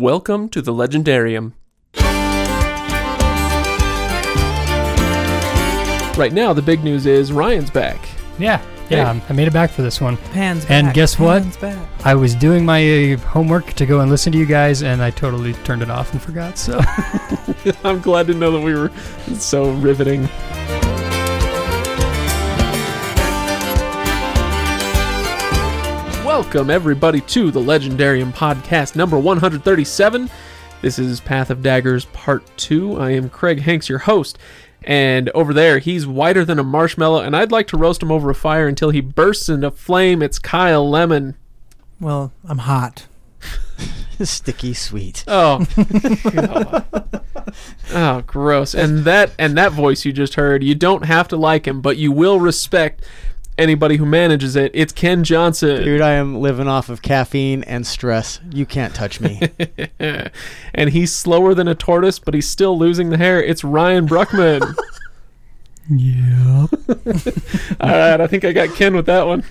Welcome to the Legendarium. Right now, the big news is Ryan's back. Yeah, Hey. yeah, I made it back for this one. Pan's back. And guess what? Pan's back. I was doing my uh, homework to go and listen to you guys, and I totally turned it off and forgot. So I'm glad to know that we were so riveting. Welcome, everybody, to the Legendarium podcast number 137. This is Path of Daggers Part 2. I am Craig Hanks, your host. And over there, he's whiter than a marshmallow, and I'd like to roast him over a fire until he bursts into flame. It's Kyle Lemon. Well, I'm hot. Sticky sweet. Oh, oh, gross! And that and that voice you just heard, you don't have to like him, but you will respect anybody who manages it. It's Ken Johnson, Dude, I am living off of caffeine and stress. You can't touch me. and he's slower than a tortoise, but he's still losing the hair. It's Ryan Bruckman. yeah, All right, I think I got Ken with that one.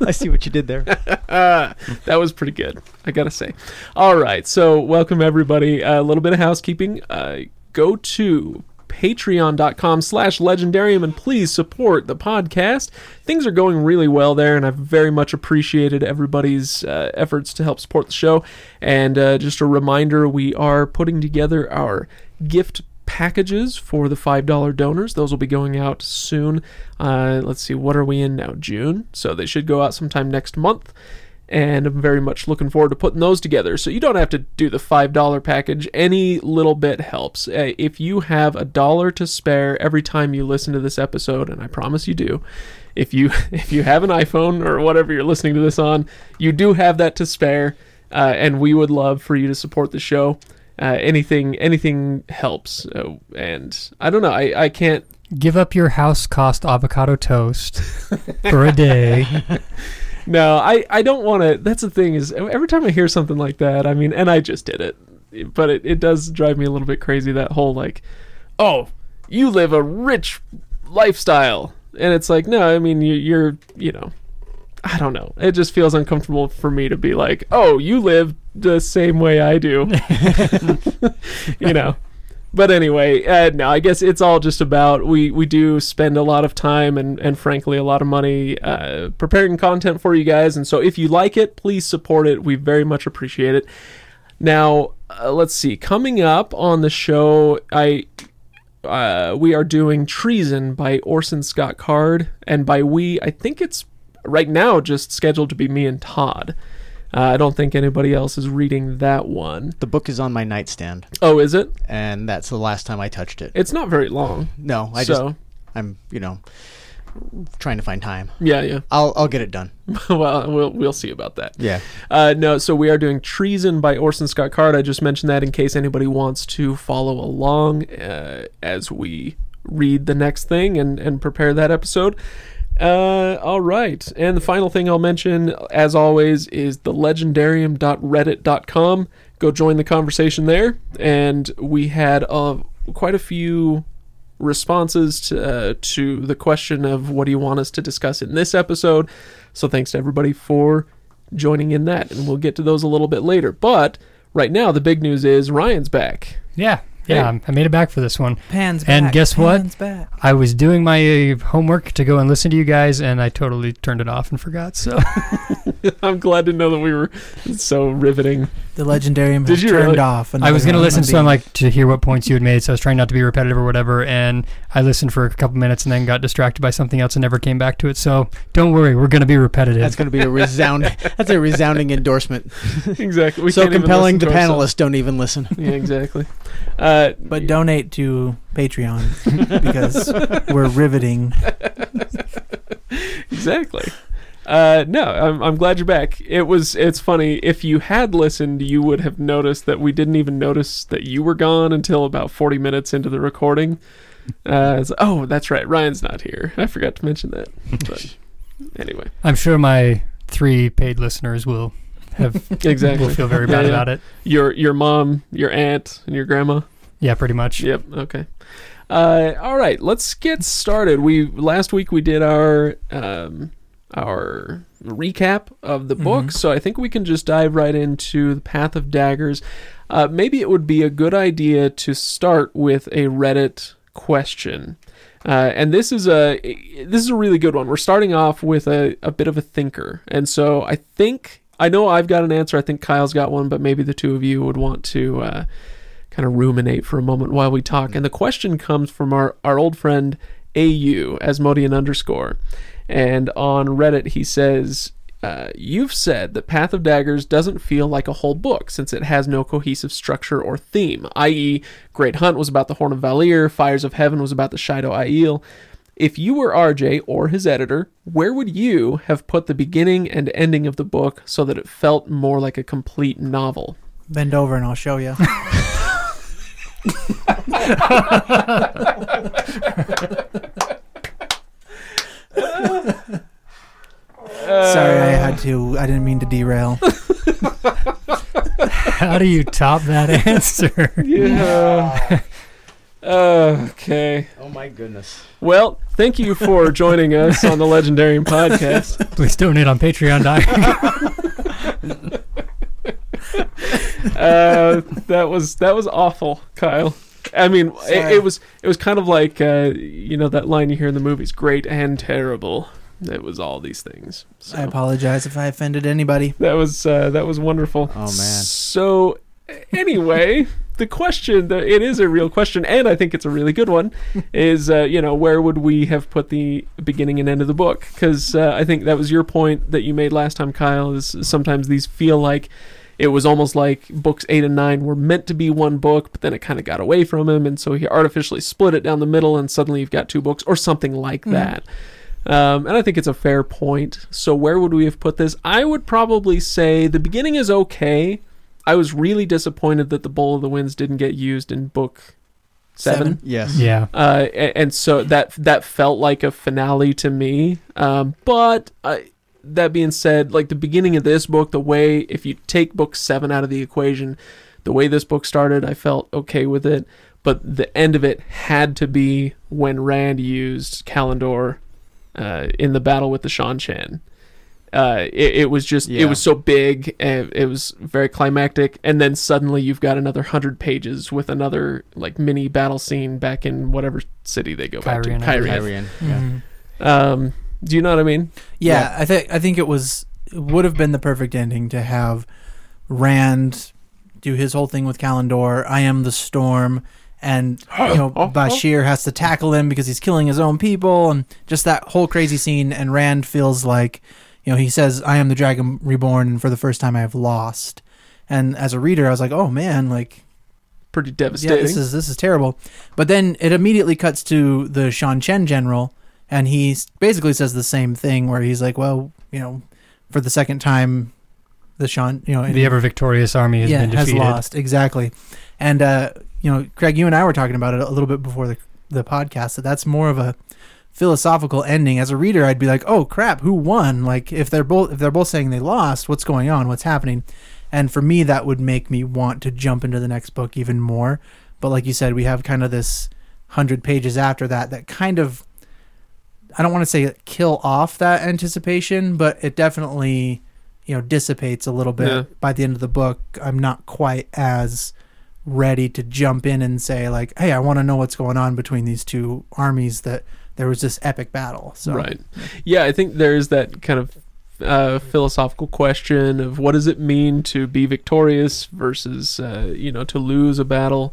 I see what you did there. That was pretty good, I gotta say. All right, so welcome everybody. A little bit of housekeeping. Uh, go to patreon.com slash legendarium and please support the podcast. Things are going really well there and i've very much appreciated everybody's uh, efforts to help support the show. And uh, just a reminder we are putting together our gift packages for the $5 donors. Those will be going out soon. Uh, let's see what are we in now? June. So they should go out sometime next month and I'm very much looking forward to putting those together. So you don't have to do the $5 package. Any little bit helps. Uh, if you have a dollar to spare every time you listen to this episode, and I promise you do, if you if you have an iPhone or whatever you're listening to this on, you do have that to spare, uh, and we would love for you to support the show. Uh, anything anything helps, uh, and I don't know. I, I can't give up your house cost avocado toast for a day. No, I, I don't want to. That's the thing is every time I hear something like that, I mean, and I just did it, but it, it does drive me a little bit crazy. That whole like, oh, you live a rich lifestyle, and it's like, no, I mean, you, you're, you know, I don't know. It just feels uncomfortable for me to be like, oh, you live the same way I do, you know. But anyway, uh, no, I guess it's all just about we we do spend a lot of time and and frankly a lot of money uh, preparing content for you guys, and so if you like it, please support it. We very much appreciate it. Now, uh, let's see. Coming up on the show, I uh, we are doing Treason by Orson Scott Card, and by we, I think it's right now just scheduled to be me and Todd. Uh, I don't think anybody else is reading that one. The book is on my nightstand, Oh, is it? and that's the last time I touched it. It's not very long. No, I so just I'm you know trying to find time. yeah, yeah. I'll I'll get it done. well, we'll we'll see about that. Yeah. Uh, no, so we are doing Treason by Orson Scott Card. I just mentioned that in case anybody wants to follow along uh, as we read the next thing and, and prepare that episode. Uh, all right. And the final thing I'll mention, as always, is the legendarium.reddit.com. Go join the conversation there. And we had uh, quite a few responses to, uh, to the question of what do you want us to discuss in this episode. So thanks to everybody for joining in that, and we'll get to those a little bit later. But right now, the big news is Ryan's back. Yeah, yeah, I made it back for this one. Pan's And back. guess what? Back. I was doing my uh, homework to go and listen to you guys, and I totally turned it off and forgot. So I'm glad to know that we were so riveting. The legendarium Did has you turned really? off. I was gonna listen to them being. like to hear what points you had made, so I was trying not to be repetitive or whatever. And I listened for a couple minutes and then got distracted by something else and never came back to it. So don't worry, we're gonna be repetitive. That's going to be a resound That's a resounding endorsement. exactly. We so compelling the to ourselves. panelists don't even listen. Yeah, exactly. Uh, But donate to Patreon because we're riveting. exactly. Uh, no, I'm, I'm glad you're back. It was it's funny. If you had listened, you would have noticed that we didn't even notice that you were gone until about 40 minutes into the recording. Uh, it's- oh, that's right. Ryan's not here. I forgot to mention that. But anyway, I'm sure my three paid listeners will have exactly. will feel very Yeah, bad yeah. about it. Your your mom, your aunt, and your grandma. Yeah, pretty much. Yep. Okay. Uh, all right. Let's get started. We last week we did our um, our recap of the book. So I think we can just dive right into the Path of Daggers. Uh, maybe it would be a good idea to start with a Reddit question. Uh, and this is a this is a really good one. We're starting off with a, a bit of a thinker, and so I think I know I've got an answer. I think Kyle's got one, but maybe the two of you would want to uh, kind of ruminate for a moment while we talk. And the question comes from our our old friend AU Asmodian underscore, and on Reddit he says. Uh, you've said that Path of Daggers doesn't feel like a whole book since it has no cohesive structure or theme, i.e., Great Hunt was about the Horn of Valere, Fires of Heaven was about the Shaido Aiel. If you were RJ or his editor, where would you have put the beginning and ending of the book so that it felt more like a complete novel? Bend over and I'll show you. Sorry, I had to. I didn't mean to derail. How do you top that answer? Yeah. Uh, okay. Oh my goodness. Well, thank you for joining us on the Legendarium podcast. Please donate on Patreon. Uh, that was that was awful, Kyle. I mean, it, it was it was kind of like uh, you know that line you hear in the movies, "Great and terrible." It was all these things. So. I apologize if I offended anybody. That was uh, that was wonderful. Oh, man. So anyway, the question, the, it is a real question, and I think it's a really good one. is uh, you know where would we have put the beginning and end of the book? Because uh, I think that was your point that you made last time, Kyle. Is sometimes these feel like it was almost like books eight and nine were meant to be one book, but then it kind of got away from him, and so he artificially split it down the middle, and suddenly you've got two books or something like Mhm. that. Um, and I think it's a fair point. So where would we have put this? I would probably say the beginning is okay. I was really disappointed that the Bowl of the Winds didn't get used in book seven. Seven. Yes. yeah. Uh, a- and so that that felt like a finale to me. Um, but uh, that being said, like the beginning of this book, the way if you take book seven out of the equation, the way this book started, I felt okay with it. But the end of it had to be when Rand used Callandor uh, in the battle with the Seanchan. Uh, it, it was just it was so big and it was very climactic and then suddenly you've got another hundred pages with another like mini battle scene back in whatever city they go back to Cairhien, I Cairhien. Tyrion. Yeah. Mhm. Um, do you know what I mean? Yeah, I think I think it was it would have been the perfect ending to have Rand do his whole thing with Callandor. I am the storm, and you know Oh, oh. Bashere has to tackle him because he's killing his own people, and just that whole crazy scene. And Rand feels like, you know, he says, "I am the Dragon Reborn, and for the first time, I have lost." And as a reader, I was like, "Oh man, like Pretty yeah, devastating. this is this is terrible." But then it immediately cuts to the Seanchan general, and he basically says the same thing, where he's like, "Well, you know, for the second time, the Shan, you know, The ever victorious army has yeah, been has lost exactly." And uh, you know, Craig, you and I were talking about it a little bit before the the podcast. That that's more of a philosophical ending. As a reader, I'd be like, "Oh crap, who won?" Like if they're both if they're both saying they lost, what's going on? What's happening? And for me, that would make me want to jump into the next book even more. But like you said, we have kind of this hundred pages after that that kind of I don't want to say kill off that anticipation, but it definitely you know dissipates a little bit Yeah. by the end of the book. I'm not quite as ready to jump in and say like, "Hey, I want to know what's going on between these two armies." That there was this epic battle. So Right. Yeah, I think there's that kind of uh, philosophical question of what does it mean to be victorious versus uh, you know to lose a battle.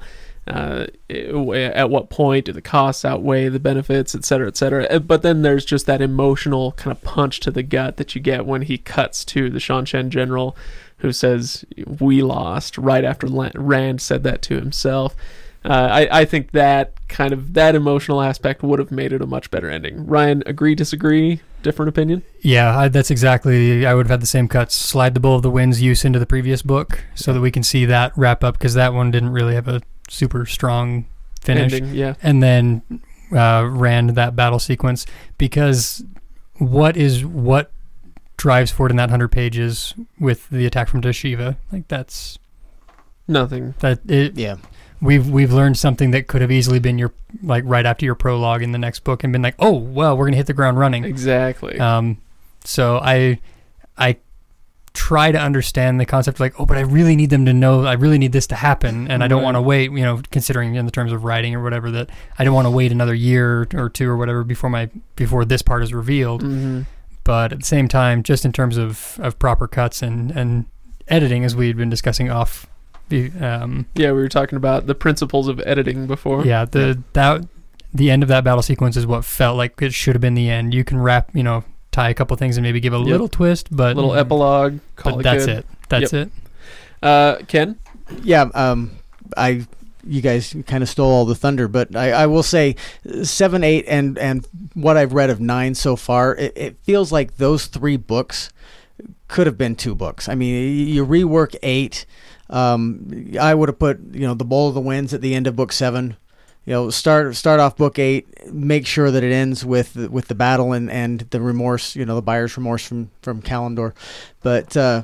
Uh, at what point do the costs outweigh the benefits, et cetera, et cetera? Uh, But then there's just that emotional kind of punch to the gut that you get when he cuts to the Seanchan general who says, We lost, right after Rand said that to himself. Uh, I, I think that kind of that emotional aspect would have made it a much better ending. Ryan, agree, disagree, different opinion? Yeah, I, that's exactly. I would have had the same cuts. Slide the Bowl of the Winds use into the previous book so that we can see that wrap up because that one didn't really have a super strong finish. Ending, yeah. And then uh, ran that battle sequence because what is what drives forward in that hundred pages with the attack from Dashiva? Like that's Nothing. that it. Yeah. We've we've learned something that could have easily been your like right after your prologue in the next book and been like, oh well, we're gonna hit the ground running. Exactly. Um, So I I try to understand the concept like, oh, but I really need them to know. I really need this to happen, and I don't want to wait. You know, considering in the terms of writing or whatever, that I don't want to wait another year or two or whatever before my before this part is revealed. hmm But at the same time, just in terms of of proper cuts and and editing, as we had been discussing off. The, um, Yeah, we were talking about the principles of editing before. yeah, the that the end of that battle sequence is what felt like it should have been the end. You can wrap, you know, tie a couple things and maybe give a Yep. little twist, but little epilogue. Call but it that's good. it. That's it. Uh, Ken. Yeah, um, I you guys kind of stole all the thunder, but I, I will say uh, seven, eight, and and what I've read of nine so far, it, it feels like those three books could have been two books. I mean, you rework eight. Um, I would have put you know the bowl of the winds at the end of book seven. You know, start start off book eight. Make sure that it ends with with the battle and, and the remorse. You know, the buyer's remorse from from Callandor. But uh,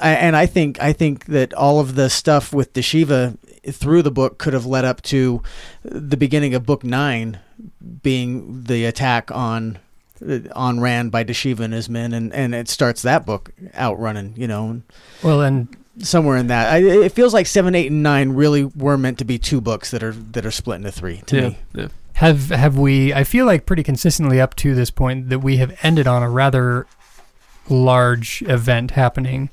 I, and I think I think that all of the stuff with Dashiva through the book could have led up to the beginning of book nine being the attack on on Rand by Dashiva and his men, and, and it starts that book out running. You know, Well, and somewhere in that. I, it feels like seven, eight, and nine really were meant to be two books that are that are split into three. To yeah. me, yeah. have have we? I feel like pretty consistently up to this point that we have ended on a rather large event happening,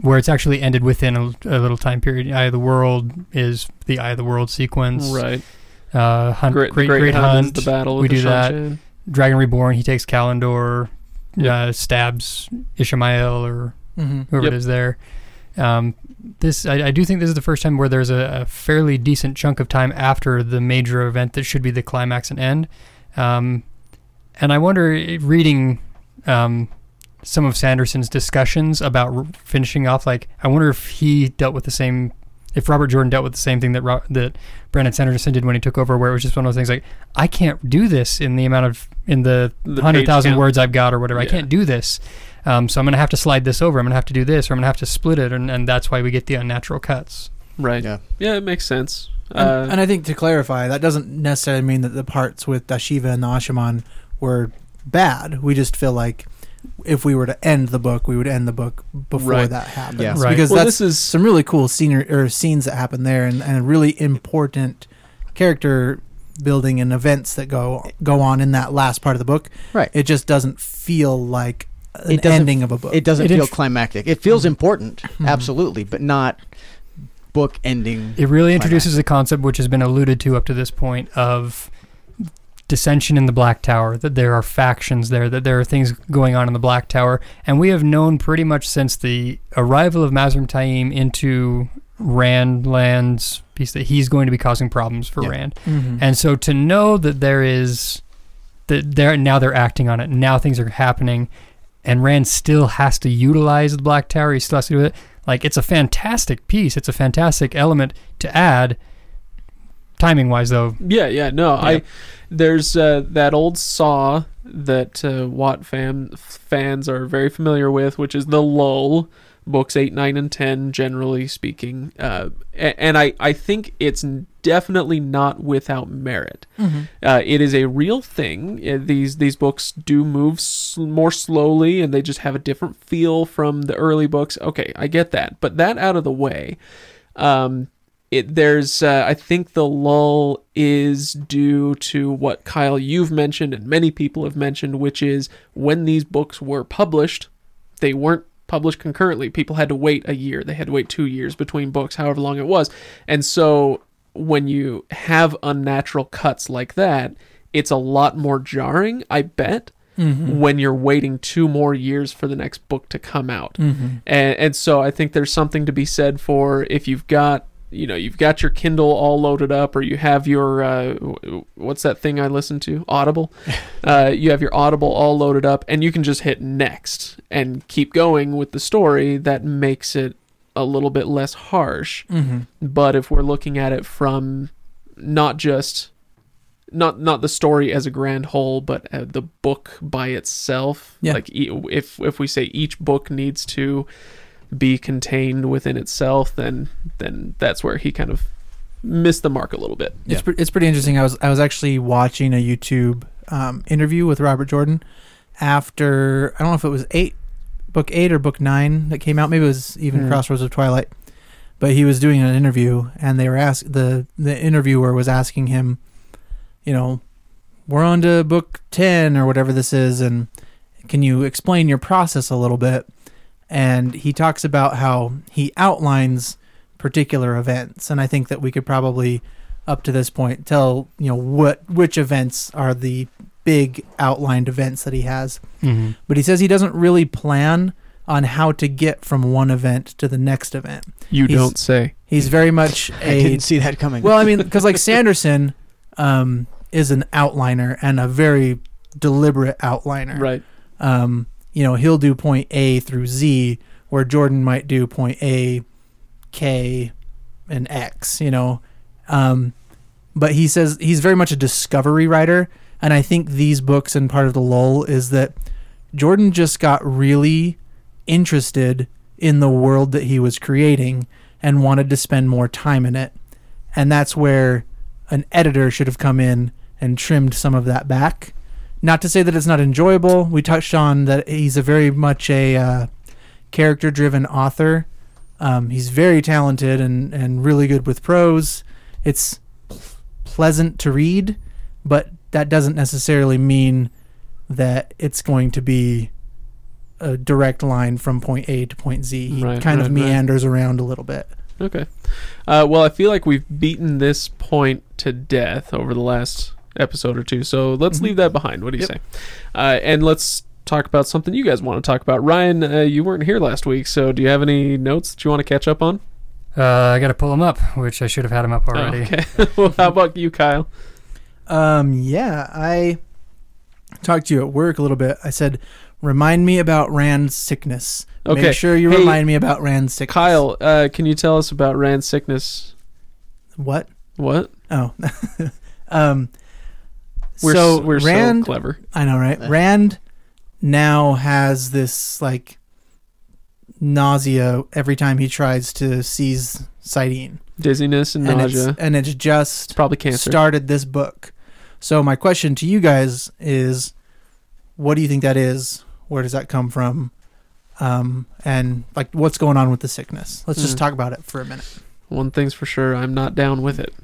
where it's actually ended within a, a little time period. Eye of the World is the Eye of the World sequence. Right. Uh, hunt, Great, great, great, great, hunt. hunt. the battle. we with the do that. Seanchan. Dragon Reborn. He takes Callandor, Yep. uh, stabs Ishamael or Mm-hmm. whoever Yep. it is there. Um, this I, I do think this is the first time where there's a, a fairly decent chunk of time after the major event that should be the climax and end. Um, and I wonder, reading um, some of Sanderson's discussions about r- finishing off, like I wonder if he dealt with the same, if Robert Jordan dealt with the same thing that Ro- that Brandon Sanderson did when he took over, where it was just one of those things like I can't do this in the amount of in the, The hundred thousand words I've got or whatever. I can't do this. Um, so I'm going to have to slide this over. I'm going to have to do this, or I'm going to have to split it, and, and that's why we get the unnatural cuts. Right. Yeah. Yeah, it makes sense. And, Uh, and I think to clarify, that doesn't necessarily mean that the parts with Dashiva and the Asha'man were bad. We just feel like if we were to end the book, we would end the book before Right. that happens. Yeah. Right. Because well, that's this is some really cool scenery or scenes that happen there, and, and really important character building and events that go go on in that last part of the book. Right. It just doesn't feel like an It doesn't- ending of a book. it doesn't It feel int- climactic. It feels important, Mhm. absolutely, but not book ending. It really Climax. introduces a concept which has been alluded to up to this point of dissension in the Black Tower, that there are factions there, that there are things going on in the Black Tower. And we have known pretty much since the arrival of Mazrim Taim into Rand lands piece that he's going to be causing problems for Yeah. Rand. Mhm. And so to know that there is that they're now they're acting on it, now things are happening, and Rand still has to utilize the Black Tower, he still has to do it. Like it's a fantastic piece. It's a fantastic element to add. Timing wise though, Yeah, yeah, no, Yeah. I there's uh, that old saw that uh, WoT fam fans are very familiar with, which is the lull books eight, nine, and ten, generally speaking, uh, and I I think it's definitely not without merit. Mhm. Uh, it is a real thing. Uh, these these books do move more slowly, and they just have a different feel from the early books. Okay, I get that, but that out of the way, um, it there's uh, I think the lull is due to what Kyle you've mentioned and many people have mentioned, which is when these books were published, they weren't published concurrently. People had to wait a year. They had to wait two years between books, however long it was, and so when you have unnatural cuts like that, it's a lot more jarring, I bet, Mhm. when you're waiting two more years for the next book to come out. Mhm. And, and so I think there's something to be said for if you've got you know you've got your Kindle all loaded up, or you have your uh, what's that thing I listen to Audible. uh, you have your Audible all loaded up, and you can just hit next and keep going with the story. That makes it a little bit less harsh. Mhm. But if we're looking at it from not just not not the story as a grand whole, but uh, the book by itself. Yeah. Like e- if if we say each book needs to be contained within itself, then then that's where he kind of missed the mark a little bit. It's pre- it's pretty interesting. I was I was actually watching a YouTube um, interview with Robert Jordan, after I don't know if it was eight, book eight or book nine that came out. Maybe it was even Hmm. Crossroads of Twilight. But he was doing an interview, and they were ask the the interviewer was asking him, you know, we're on to book ten or whatever this is, and can you explain your process a little bit? And he talks about how he outlines particular events, and I think that we could probably up to this point tell you know what which events are the big outlined events that he has Mhm. but he says he doesn't really plan on how to get from one event to the next event You He's- don't say. he's very much I a didn't see that coming. well i mean because like sanderson um, is an outliner and a very deliberate outliner Right. um, you know, he'll do point A through Z, where Jordan might do point A, K, and X, you know. Um, but he says he's very much a discovery writer. And I think these books and part of the lull is that Jordan just got really interested in the world that he was creating and wanted to spend more time in it. And that's where an editor should have come in and trimmed some of that back. Not to say that it's not enjoyable. We touched on that he's a very much a uh, character driven author. Um, he's very talented and, and really good with prose. It's pleasant to read, but that doesn't necessarily mean that it's going to be a direct line from point A to point Z. He Right, kind of right, right. meanders around a little bit. Okay. Uh, well, I feel like we've beaten this point to death over the last episode or two, so let's Mhm. leave that behind. What do you Yep. say? Uh, and let's talk about something you guys want to talk about. Ryan, uh, you weren't here last week, so do you have any notes that you want to catch up on? Uh, I got to pull them up, which I should have had them up Oh, already. okay. well, how about you, Kyle? Um, yeah, I talked to you at work a little bit. I said, remind me about Rand's sickness. Okay. Make sure you Hey, remind me about Rand's sickness. Kyle, uh, can you tell us about Rand's sickness? What? What? Oh. um, We're so s- we're Rand, so clever. I know, right? Rand now has this like nausea every time he tries to seize saidin, Dizziness and, and nausea. it's and it's just It's probably cancer. started this book. So my question to you guys is, what do you think that is? Where does that come from? Um, and like, what's going on with the sickness? Let's just Mm. talk about it for a minute. One thing's for sure, I'm not down with it.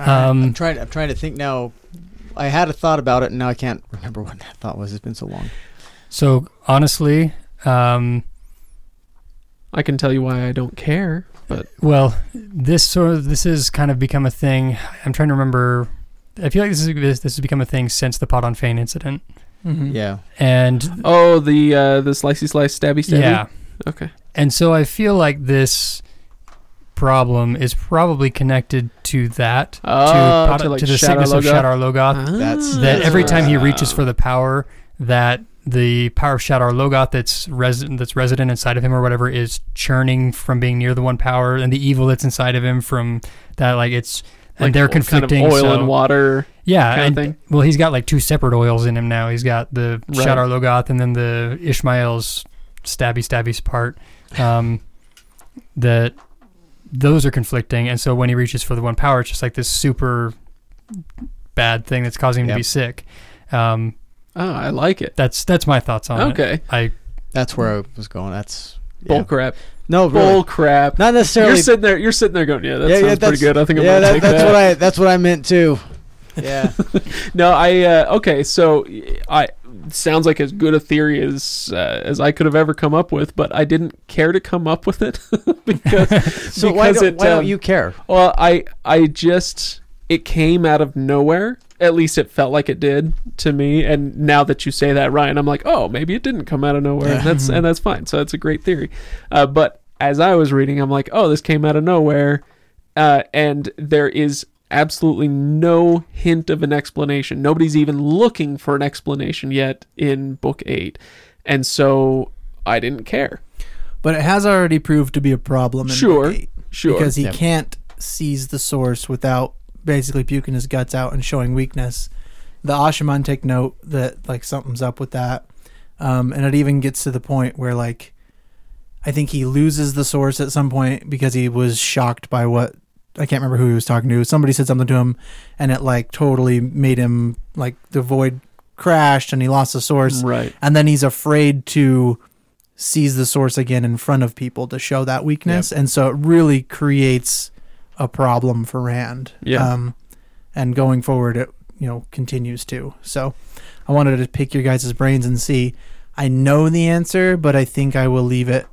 All right. I'm Um, trying. I'm trying to think now. I had a thought about it, and now I can't remember what that thought was. It's been so long. so honestly, um, I can tell you why I don't care, but well, this sort of this has kind of become a thing. I'm trying to remember. I feel like this is this, this has become a thing since the Padan Fain incident, Mm-hmm. Yeah. and oh, the uh, the slicey slice stabby stabby. yeah, Okay. and so I feel like this problem is probably connected to that Oh, to, pot- to, like, to the Shadar sickness of Logoth? Shadar Logoth. That's- that That's every time he reaches for the power, that the power of Shadar Logoth that's resident that's resident inside of him or whatever is churning from being near the one power, and the evil that's inside of him from that like it's and they're kind of conflicting. oil so, and water yeah, kind and, of thing. well, he's got like two separate oils in him now. He's got the Right. Shadar Logoth and then the Ishamael's stabby stabby part. Um, that those are conflicting, and so when he reaches for the one power, it's just like this super bad thing that's causing him to be sick. Um, Oh, I like it. that's that's my thoughts on it. Okay. I That's where I was going. That's Bull yeah. crap. No, Bull really. crap. Not necessarily. You're sitting there. You're sitting there going, "Yeah, that yeah, sounds yeah, pretty that's good. I think I'm yeah, gonna that, take that's that." what I. That's what I meant too. Yeah. no, I uh, okay. So I sounds like as good a theory as uh, as I could have ever come up with, but I didn't care to come up with it because So why don't, it, why um, don't you care? Well, I I just it came out of nowhere. At least it felt like it did to me. And now that you say that, Ryan, I'm like, oh, maybe it didn't come out of nowhere. And that's and that's fine. So that's a great theory. Uh, but as I was reading, I'm like, oh, this came out of nowhere, uh, and there is absolutely no hint of an explanation. Nobody's even looking for an explanation yet in book eight, and so I didn't care. But it has already proved to be a problem in Sure. book eight Sure, because he Yep. can't seize the source without basically puking his guts out and showing weakness. The Asha'man take note that like something's up with that, um, and it even gets to the point where like I think he loses the source at some point because he was shocked by what I can't remember who he was talking to. Somebody said something to him, and it like totally made him like the void crashed and he lost the source, Right. and then he's afraid to seize the source again in front of people to show that weakness, and so it really creates a problem for Rand. Yeah. Um, and going forward, it you know continues to. So, I wanted to pick your guys' brains and see. I know the answer, but I think I will leave it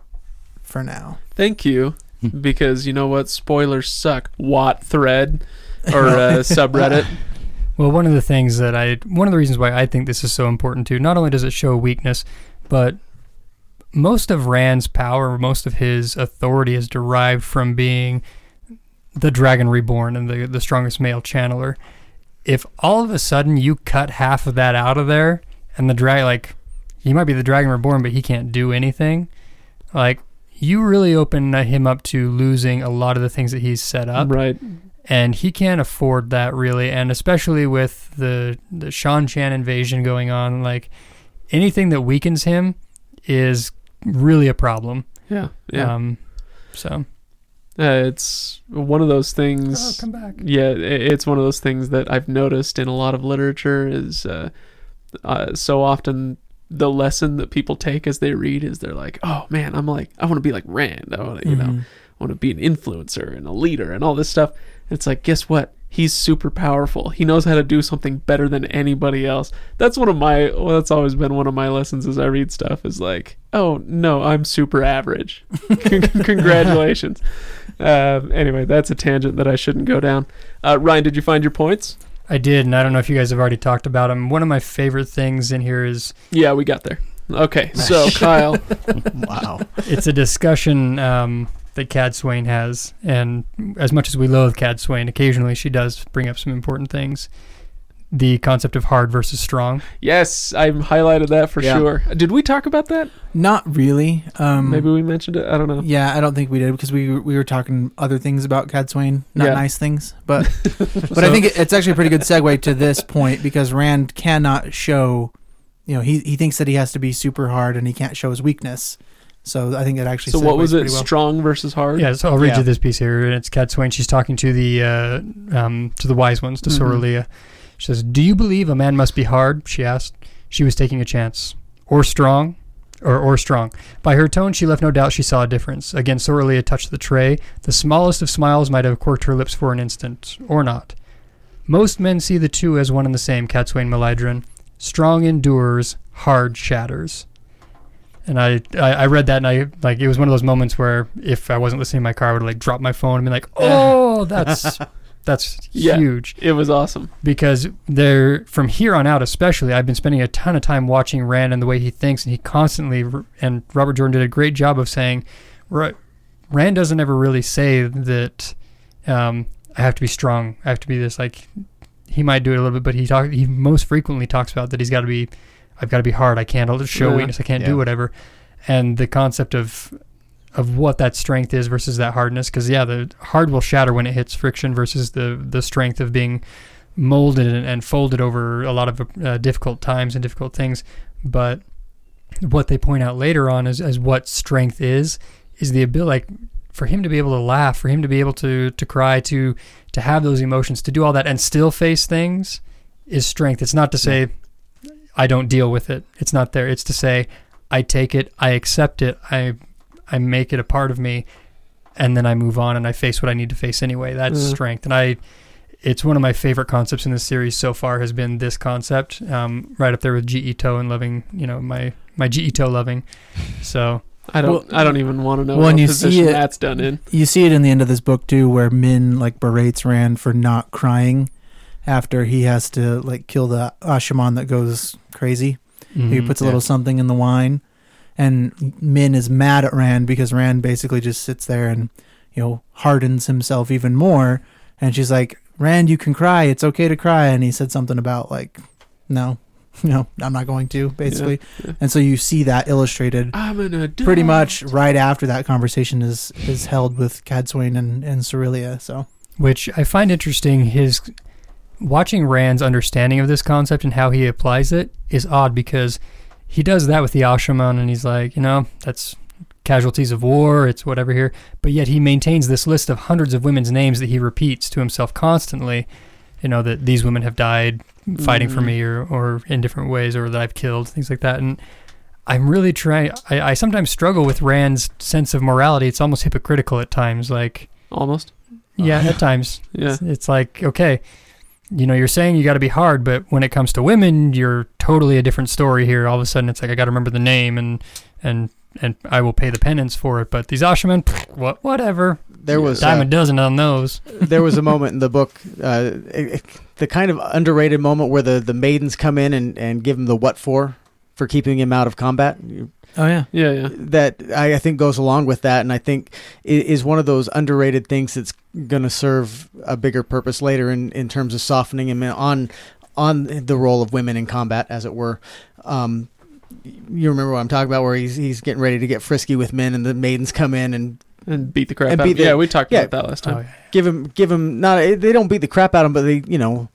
for now. Thank you. Because you know what? Spoilers suck. WoT thread or uh, subreddit. Well, one of the things that I, one of the reasons why I think this is so important too, not only does it show weakness, but most of Rand's power, most of his authority is derived from being the Dragon Reborn and the, the strongest male channeler. If all of a sudden you cut half of that out of there and the dragon, like, he might be the Dragon Reborn, but he can't do anything, like, you really open him up to losing a lot of the things that he's set up Right. and he can't afford that really and especially with the the Seanchan invasion going on like anything that weakens him is really a problem Yeah. Yeah. um so Uh, it's one of those things. come back Yeah, it's one of those things that I've noticed in a lot of literature is uh, uh, so often the lesson that people take as they read is they're like, oh man, I'm like, I want to be like Rand. I want to, you know, Mhm. I want to be an influencer and a leader and all this stuff. And It's like, guess what? He's super powerful. He knows how to do something better than anybody else. That's one of my. Well, that's always been one of my lessons as I read stuff. Is like, oh no, I'm super average. Congratulations. Uh, anyway, that's a tangent that I shouldn't go down. Uh, Ryan, did you find your points? I did and I don't know if you guys have already talked about them one of my favorite things in here is Yeah, we got there. Okay, so Kyle, wow. it's a discussion um, that Cadsuane has, and as much as we loathe Cadsuane, occasionally she does bring up some important things. The concept of hard versus strong. yes, I've highlighted that for Yeah. sure. Did we talk about that? Not really. Um, Maybe we mentioned it. I don't know. Yeah, I don't think we did because we we were talking other things about Cadsuane, not Yeah. nice things. But but I think it- it's actually a pretty good segue to this point because Rand cannot show, you know, he he thinks that he has to be super hard and he can't show his weakness. So I think it actually. So what was it? well. Strong versus hard? Yeah, so I'll read Yeah. you this piece here, and it's Cadsuane. She's talking to the uh, um, to the wise ones, to Mhm. Sorilea. She says, "Do you believe a man must be hard?" She asked. She was taking a chance, or strong, or or strong. By her tone, she left no doubt she saw a difference. Again, Sorilea touched the tray. The smallest of smiles might have quirked her lips for an instant, or not. Most men see the two as one and the same. Cadsuane Melaidhrin. Strong endures, hard shatters. And I, I, I read that and I like it was one of those moments where if I wasn't listening in my car, I would like drop my phone and be like, "Oh, that's that's Yeah. huge." It was awesome. Because there, from here on out, especially, I've been spending a ton of time watching Rand and the way he thinks, and he constantly and Robert Jordan did a great job of saying, "Right, Rand doesn't ever really say that um, I have to be strong, I have to be this." Like he might do it a little bit, but he talk he most frequently talks about that he's got to be, I've got to be hard. I can't I'll just show Yeah. weakness. I can't Yeah. do whatever. And the concept of of what that strength is versus that hardness, because yeah, the hard will shatter when it hits friction versus the the strength of being molded and, and folded over a lot of uh, difficult times and difficult things. But what they point out later on is as what strength is is the ability like for him to be able to laugh, for him to be able to to cry, to to have those emotions, to do all that and still face things is strength. It's not to say I don't deal with it. It's not there. It's to say I take it, I accept it, I I make it a part of me and then I move on and I face what I need to face anyway. That's Mhm. strength. And I it's one of my favorite concepts in this series so far has been this concept, um, right up there with ji'e'toh and loving, you know, my my ji'e'toh loving. So I don't. I don't even want to know well, what you position see it- that's done in. You see it in the end of this book too, where Min like berates Rand for not crying after he has to like kill the Asha'man that goes crazy. He mhm. puts a yeah. little something in the wine, and Min is mad at Rand because Rand basically just sits there and you know hardens himself even more. And she's like, "Rand, you can cry. It's okay to cry." And he said something about like, "No, no, I'm not going to." Basically, yeah. and so you see that illustrated I'm an adult. pretty much right after that conversation is is held with Cadsuane and and Sorilea. So which I find interesting. His watching Rand's understanding of this concept and how he applies it is odd because he does that with the Asha'man and he's like, you know, that's casualties of war, it's whatever here. But yet he maintains this list of hundreds of women's names that he repeats to himself constantly. you know that these women have died fighting for Mhm. me or or in different ways or that I've killed things like that and I'm really trying I, I sometimes struggle with Rand's sense of morality it's almost hypocritical at times like Almost. yeah at times Yeah. it's, it's like okay you know you're saying you got to be hard but when it comes to women you're totally a different story here. All of a sudden it's like I got to remember the name and and and I will pay the penance for it. But these Asha'man what whatever. There was dime uh, a dozen on those. there was a moment in the book, uh, it- it- the kind of underrated moment where the, the maidens come in and, and give him the what for, for keeping him out of combat. Oh yeah. Yeah, yeah. That I, I think goes along with that, and I think is one of those underrated things that's going to serve a bigger purpose later in, in terms of softening him on on the role of women in combat, as it were. Um, you remember what I'm talking about, where he's he's getting ready to get frisky with Min, and the maidens come in and And beat the crap And out. beat of the- Yeah, we talked yeah. about that last time. Oh, yeah. give him give him not they don't beat the crap out of him but they you know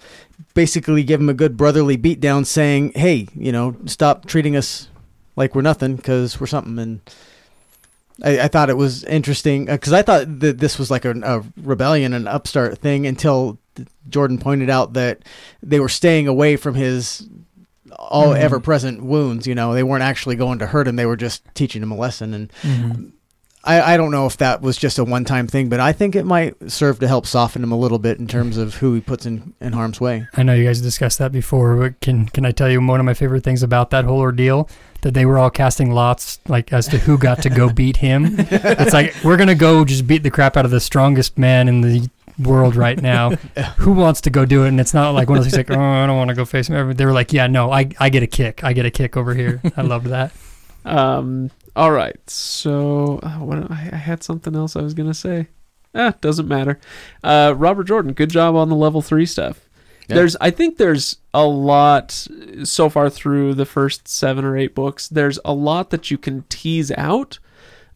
basically give him a good brotherly beat down, saying hey you know stop treating us like we're nothing because we're something and I, I thought it was interesting because I thought that this was like a, a rebellion an upstart thing until Jordan pointed out that they were staying away from his all Mhm. ever present wounds you know they weren't actually going to hurt him they were just teaching him a lesson and Mhm. I, I don't know if that was just a one time thing, but I think it might serve to help soften him a little bit in terms of who he puts in, in harm's way. I know you guys discussed that before, but can can I tell you one of my favorite things about that whole ordeal? That they were all casting lots, like as to who got to go beat him. It's like we're gonna go just beat the crap out of the strongest man in the world right now. who wants to go do it? And it's not like one of those things like, oh, I don't want to go face him. They were like, yeah, no, I I get a kick. I get a kick over here. I loved that. Um. All right. So, uh, what I, I had something else I was gonna say. Ah, doesn't matter. Uh, Robert Jordan, good job on the level three stuff. Yeah. There's, I think there's a lot so far through the first seven or eight books. There's a lot that you can tease out,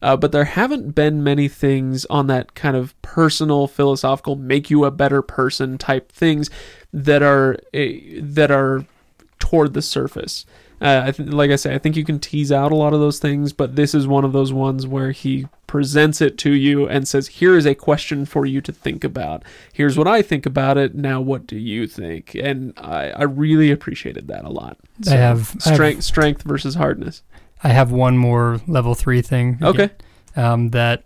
uh, but there haven't been many things on that kind of personal, philosophical, make you a better person type things that are eh, that are toward the surface. Uh, I th- like I say, I think you can tease out a lot of those things, but this is one of those ones where he presents it to you and says, "Here is a question for you to think about. Here's what I think about it. Now, what do you think?" And I, I really appreciated that a lot. I have I have- strength, strength versus hardness. I have one more level three thing. Okay. Um, that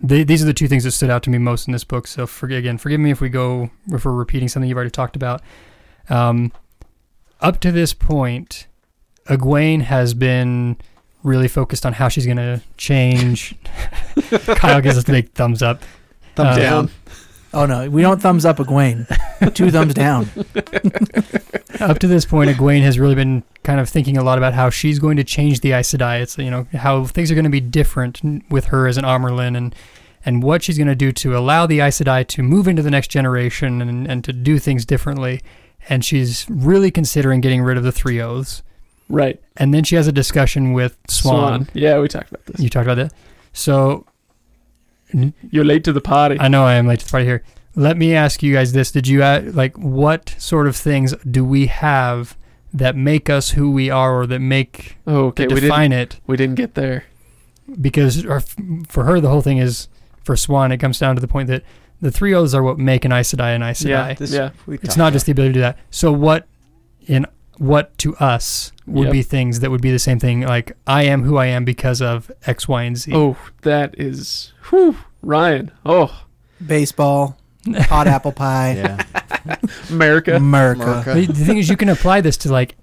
they, these are the two things that stood out to me most in this book. So for, again, forgive me if we go if we're repeating something you've already talked about. Um, up to this point, Egwene has been really focused on how she's going to change. Kyle gives us the big thumbs up. Thumbs Uh, down. Oh no, we don't thumbs up Egwene. Two thumbs down. up to this point, Egwene has really been kind of thinking a lot about how she's going to change the Aes Sedai. It's you know how things are going to be different with her as an Amyrlin, and and what she's going to do to allow the Aes Sedai to move into the next generation and and to do things differently. And she's really considering getting rid of the three oaths. Right. And then she has a discussion with Siuan. Yeah, we talked about this. You talked about that. So You're late to the party. I know I am late to the party here. Let me ask you guys this: Did you uh, like what sort of things do we have that make us who we are, or that make oh, okay, that we didn't. define it? We didn't get there. Because or f- for her, the whole thing is for Siuan. It comes down to the point that the three O's are what make an Aes Sedai an Aes Sedai. Yeah. This- yeah. It's not about- just the ability to do that. So what in what to us would Yep. be things that would be the same thing? Like I am who I am because of X, Y, and Z. Oh, that is. Whew, Ryan. Oh, Baseball, hot apple pie, yeah. America. America. America. The, the thing is, you can apply this to like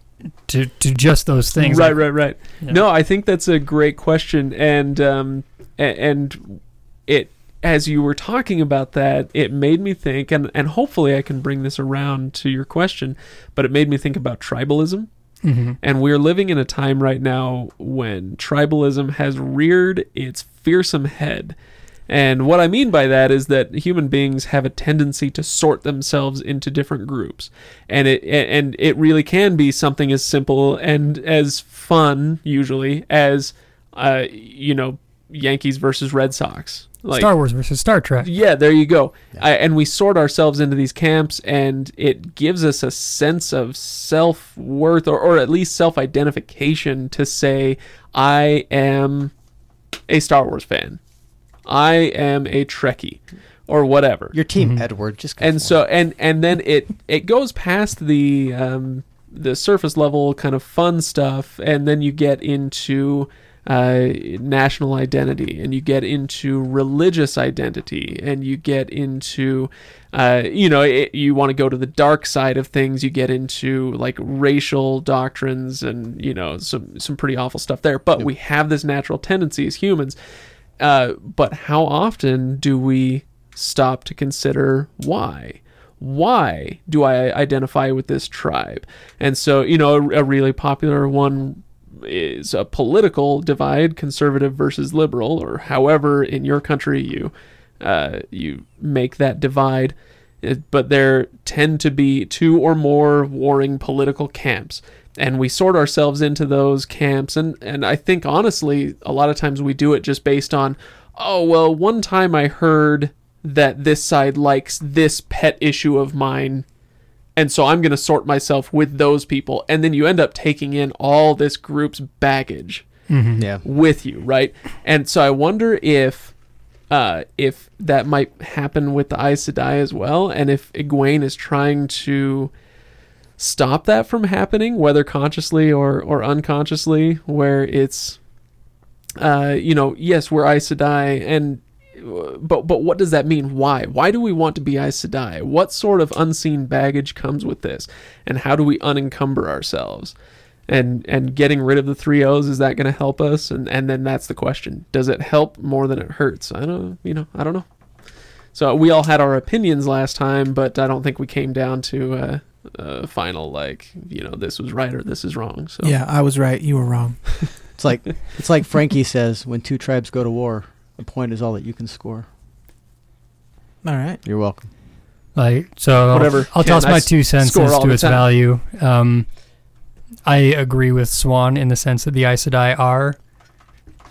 to to just those things. Right, like, right, right. Yeah. No, I think that's a great question, and um, a- and it as you were talking about that, it made me think, and and hopefully I can bring this around to your question, but it made me think about tribalism. Mhm. And we're living in a time right now when tribalism has reared its fearsome head. And what I mean by that is that human beings have a tendency to sort themselves into different groups. And it and it really can be something as simple and as fun usually as uh you know Yankees versus Red Sox. Like Star Wars versus Star Trek. yeah, there you go. I, and we sort ourselves into these camps, and it gives us a sense of self worth, or, or at least self identification to say, I am a Star Wars fan. I am a Trekkie. or whatever. Your team, Mhm. Edward, just and so it. and and then it it goes past the um, the surface level kind of fun stuff, and then you get into uh, national identity, and you get into religious identity, and you get into uh, you know it, you want to go to the dark side of things. You get into like racial doctrines, and you know some some pretty awful stuff there. But Yep. we have this natural tendency as humans. Uh, but how often do we stop to consider why? Why do I identify with this tribe? And so, you know, a, a really popular one is a political divide, conservative versus liberal, or however in your country you uh, you make that divide. But there tend to be two or more warring political camps and we sort ourselves into those camps and and I think honestly a lot of times we do it just based on oh well one time I heard that this side likes this pet issue of mine and so I'm going to sort myself with those people and then you end up taking in all this group's baggage Mhm. yeah, with you, right? And so I wonder if uh, if that might happen with the Aes Sedai as well, and if Egwene is trying to stop that from happening, whether consciously or or unconsciously, where it's uh, you know, yes, we're Aes Sedai, and but but what does that mean? Why? Why do we want to be Aes Sedai? What sort of unseen baggage comes with this, and how do we unencumber ourselves? and and getting rid of the three O's is that going to help us? And and then that's the question: Does it help more than it hurts? I don't, you know, I don't know. So we all had our opinions last time, but I don't think we came down to a, final like, you know, this was right or this is wrong. So Yeah, I was right. You were wrong. it's like it's like Frankie says when two tribes go to war, a point is all that you can score. All right. You're welcome. Like so, Whatever. I'll, I'll toss my s- two cents score as to its time. value. Um, I agree with Siuan in the sense that the Aes Sedai are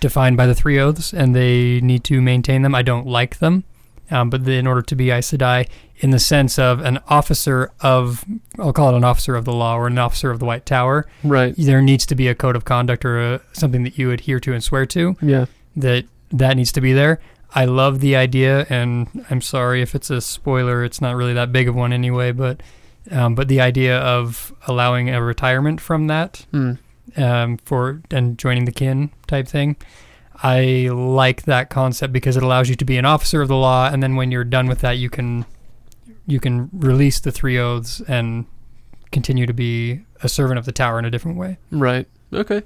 defined by the three oaths, and they need to maintain them. I don't like them, um, but the, in order to be Aes Sedai, in the sense of an officer of, I'll call it an officer of the law or an officer of the White Tower, right, there needs to be a code of conduct or a, something that you adhere to and swear to yeah, that that needs to be there. I love the idea, and I'm sorry if it's a spoiler. It's not really that big of one anyway, but um, but the idea of allowing a retirement from that Hmm. um, for and joining the kin type thing. I like that concept because it allows you to be an officer of the law, and then when you're done with that, you can you can release the three oaths and continue to be a servant of the tower in a different way. right, okay,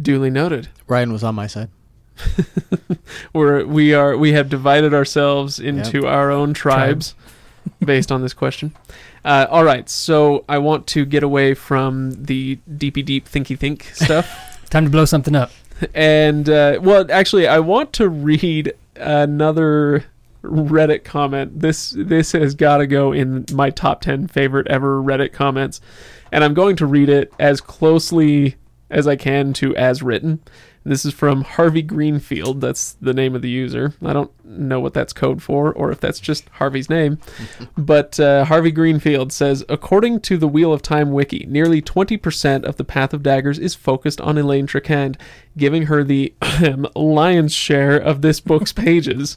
duly noted. Ryan was on my side. We're we are we have divided ourselves into our own tribes based on this question. Uh, all right, so I want to get away from the deepy deep thinky think stuff, Time to blow something up. and uh, well, actually, I want to read another Reddit comment. This this has got to go in my top ten favorite ever Reddit comments, and I'm going to read it as closely as I can to as written. This is from Harvey Greenfield. That's the name of the user. I don't know what that's code for or if that's just Harvey's name. but uh, Harvey Greenfield says According to the Wheel of Time wiki, nearly 20% of the Path of Daggers is focused on Elayne Trakand, giving her the lion's share of this book's pages.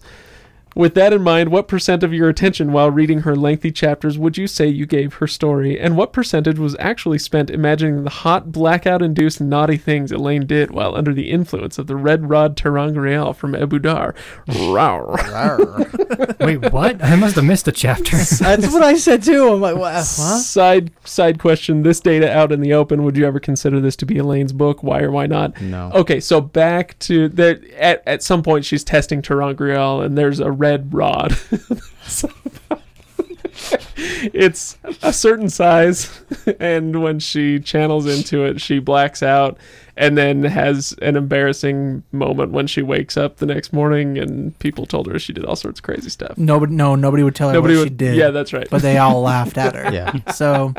With that in mind, what percent of your attention while reading her lengthy chapters would you say you gave her story, and what percentage was actually spent imagining the hot, blackout induced naughty things Elayne did while under the influence of the red rod ter'angreal from Ebu Dar? Rawr. Wait, what? I must have missed a chapter. That's what I said too. I'm like, what? Huh? Side side question: This data out in the open. Would you ever consider this to be Elayne's book? Why or why not? No. Okay, so back to that. at at some point she's testing ter'angreal and there's a red rod. It's a certain size and when she channels into it she blacks out and then has an embarrassing moment when she wakes up the next morning and people told her she did all sorts of crazy stuff. Nobody, no, nobody would tell her Nobody what would she did. Yeah, that's right. but they all laughed at her. Yeah. So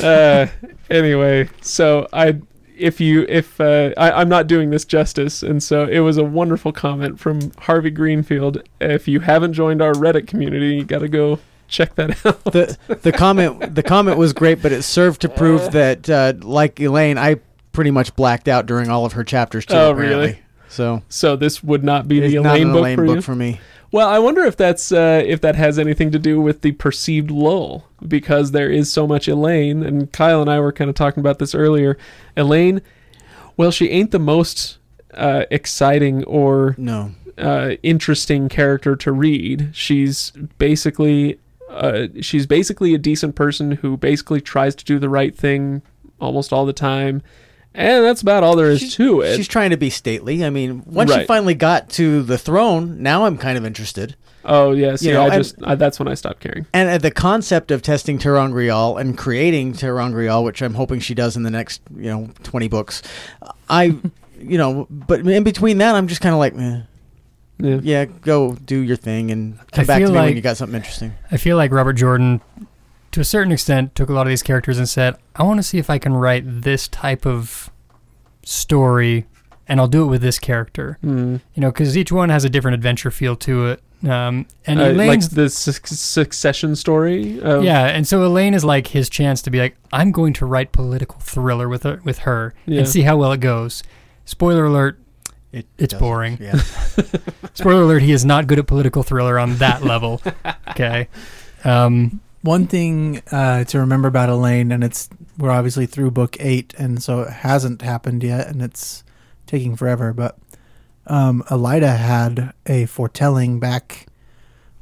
uh, anyway, so I, if you, if uh, I, I'm not doing this justice, and so it was a wonderful comment from Harvey Greenfield. If you haven't joined our Reddit community, you got to go check that out. the the comment the comment was great, but it served to prove that, uh, like Elayne, I pretty much blacked out during all of her chapters too. Oh, apparently. really? So So this would not be the Elayne book Elayne for book for me. Well, I wonder if that's uh, if that has anything to do with the perceived lull, because there is so much Elayne, and Kyle and I were kind of talking about this earlier. Elayne, well, she ain't the most uh, exciting or No. uh, interesting character to read. She's basically uh, she's basically a decent person who basically tries to do the right thing almost all the time, and that's about all there is She's- to it. She's trying to be stately. I mean, once she finally got to the throne, now I'm kind of interested. oh yeah, see, You know, I just I, that's when I stopped caring. And uh, the concept of testing ter'angreal and creating ter'angreal, which I'm hoping she does in the next, you know, 20 books, I, you know, but in between that, I'm just kind of like, eh, Yeah. yeah, go do your thing and come I back to feel me when you got something interesting. I feel like Robert Jordan, to a certain extent, took a lot of these characters and said, I want to see if I can write this type of story and I'll do it with this character. Hmm. You know, because each one has a different adventure feel to it. Um, and Uh, like Elayne's the su- succession story. Of, Yeah, and so Elayne is like his chance to be like, I'm going to write political thriller with her, with her Yeah. and see how well it goes. Spoiler alert: It It's doesn't- boring. Yeah. Spoiler alert: He is not good at political thriller on that level. Okay. Um, One thing uh, to remember about Elayne, and it's we're obviously through book eight, and so it hasn't happened yet, and it's taking forever. But um, Elaida had a foretelling back,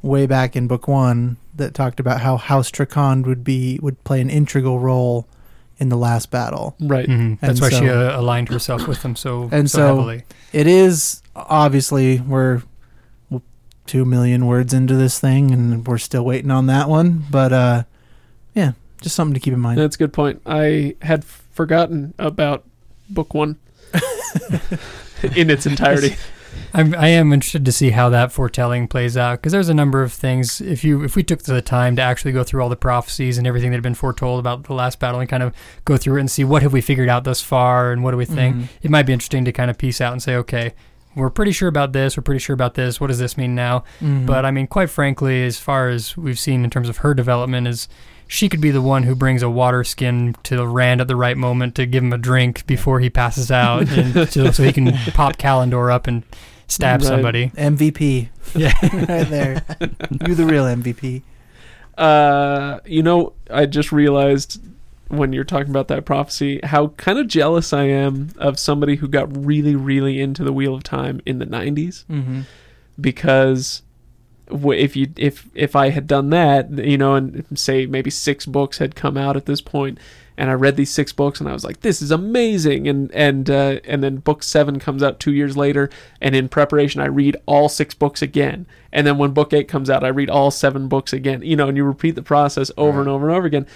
way back in book one, that talked about how House Trakand would be would play an integral role in the last battle. Right. Mm-hmm. That's And why she uh, aligned herself with them so And so, so- heavily. It is obviously we're well, two million words into this thing, and we're still waiting on that one. But uh, yeah, just something to keep in mind. That's a good point. I had forgotten about book one in its entirety. I'm, I am interested to see how that foretelling plays out because there's a number of things. If you if we took the time to actually go through all the prophecies and everything that had been foretold about the last battle and kind of go through it and see what have we figured out thus far and what do we think, Mhm. it might be interesting to kind of piece out and say, okay, we're pretty sure about this, we're pretty sure about this. What does this mean now? Mhm. But I mean, quite frankly, as far as we've seen in terms of her development, is she could be the one who brings a water skin to Rand at the right moment to give him a drink before he passes out, and so, so he can pop Callandor up and stab Right. somebody. MVP. Yeah. right there. You're the real MVP. Uh, you know, I just realized when you're talking about that prophecy how kind of jealous I am of somebody who got really, really into the Wheel of Time in the '90s Mm-hmm. because if you if if I had done that, you know, and say maybe six books had come out at this point, and I read these six books and I was like, this is amazing, and and uh, and then book seven comes out two years later, and in preparation I read all six books again, and then when book eight comes out I read all seven books again, you know, and you repeat the process over and over and over again.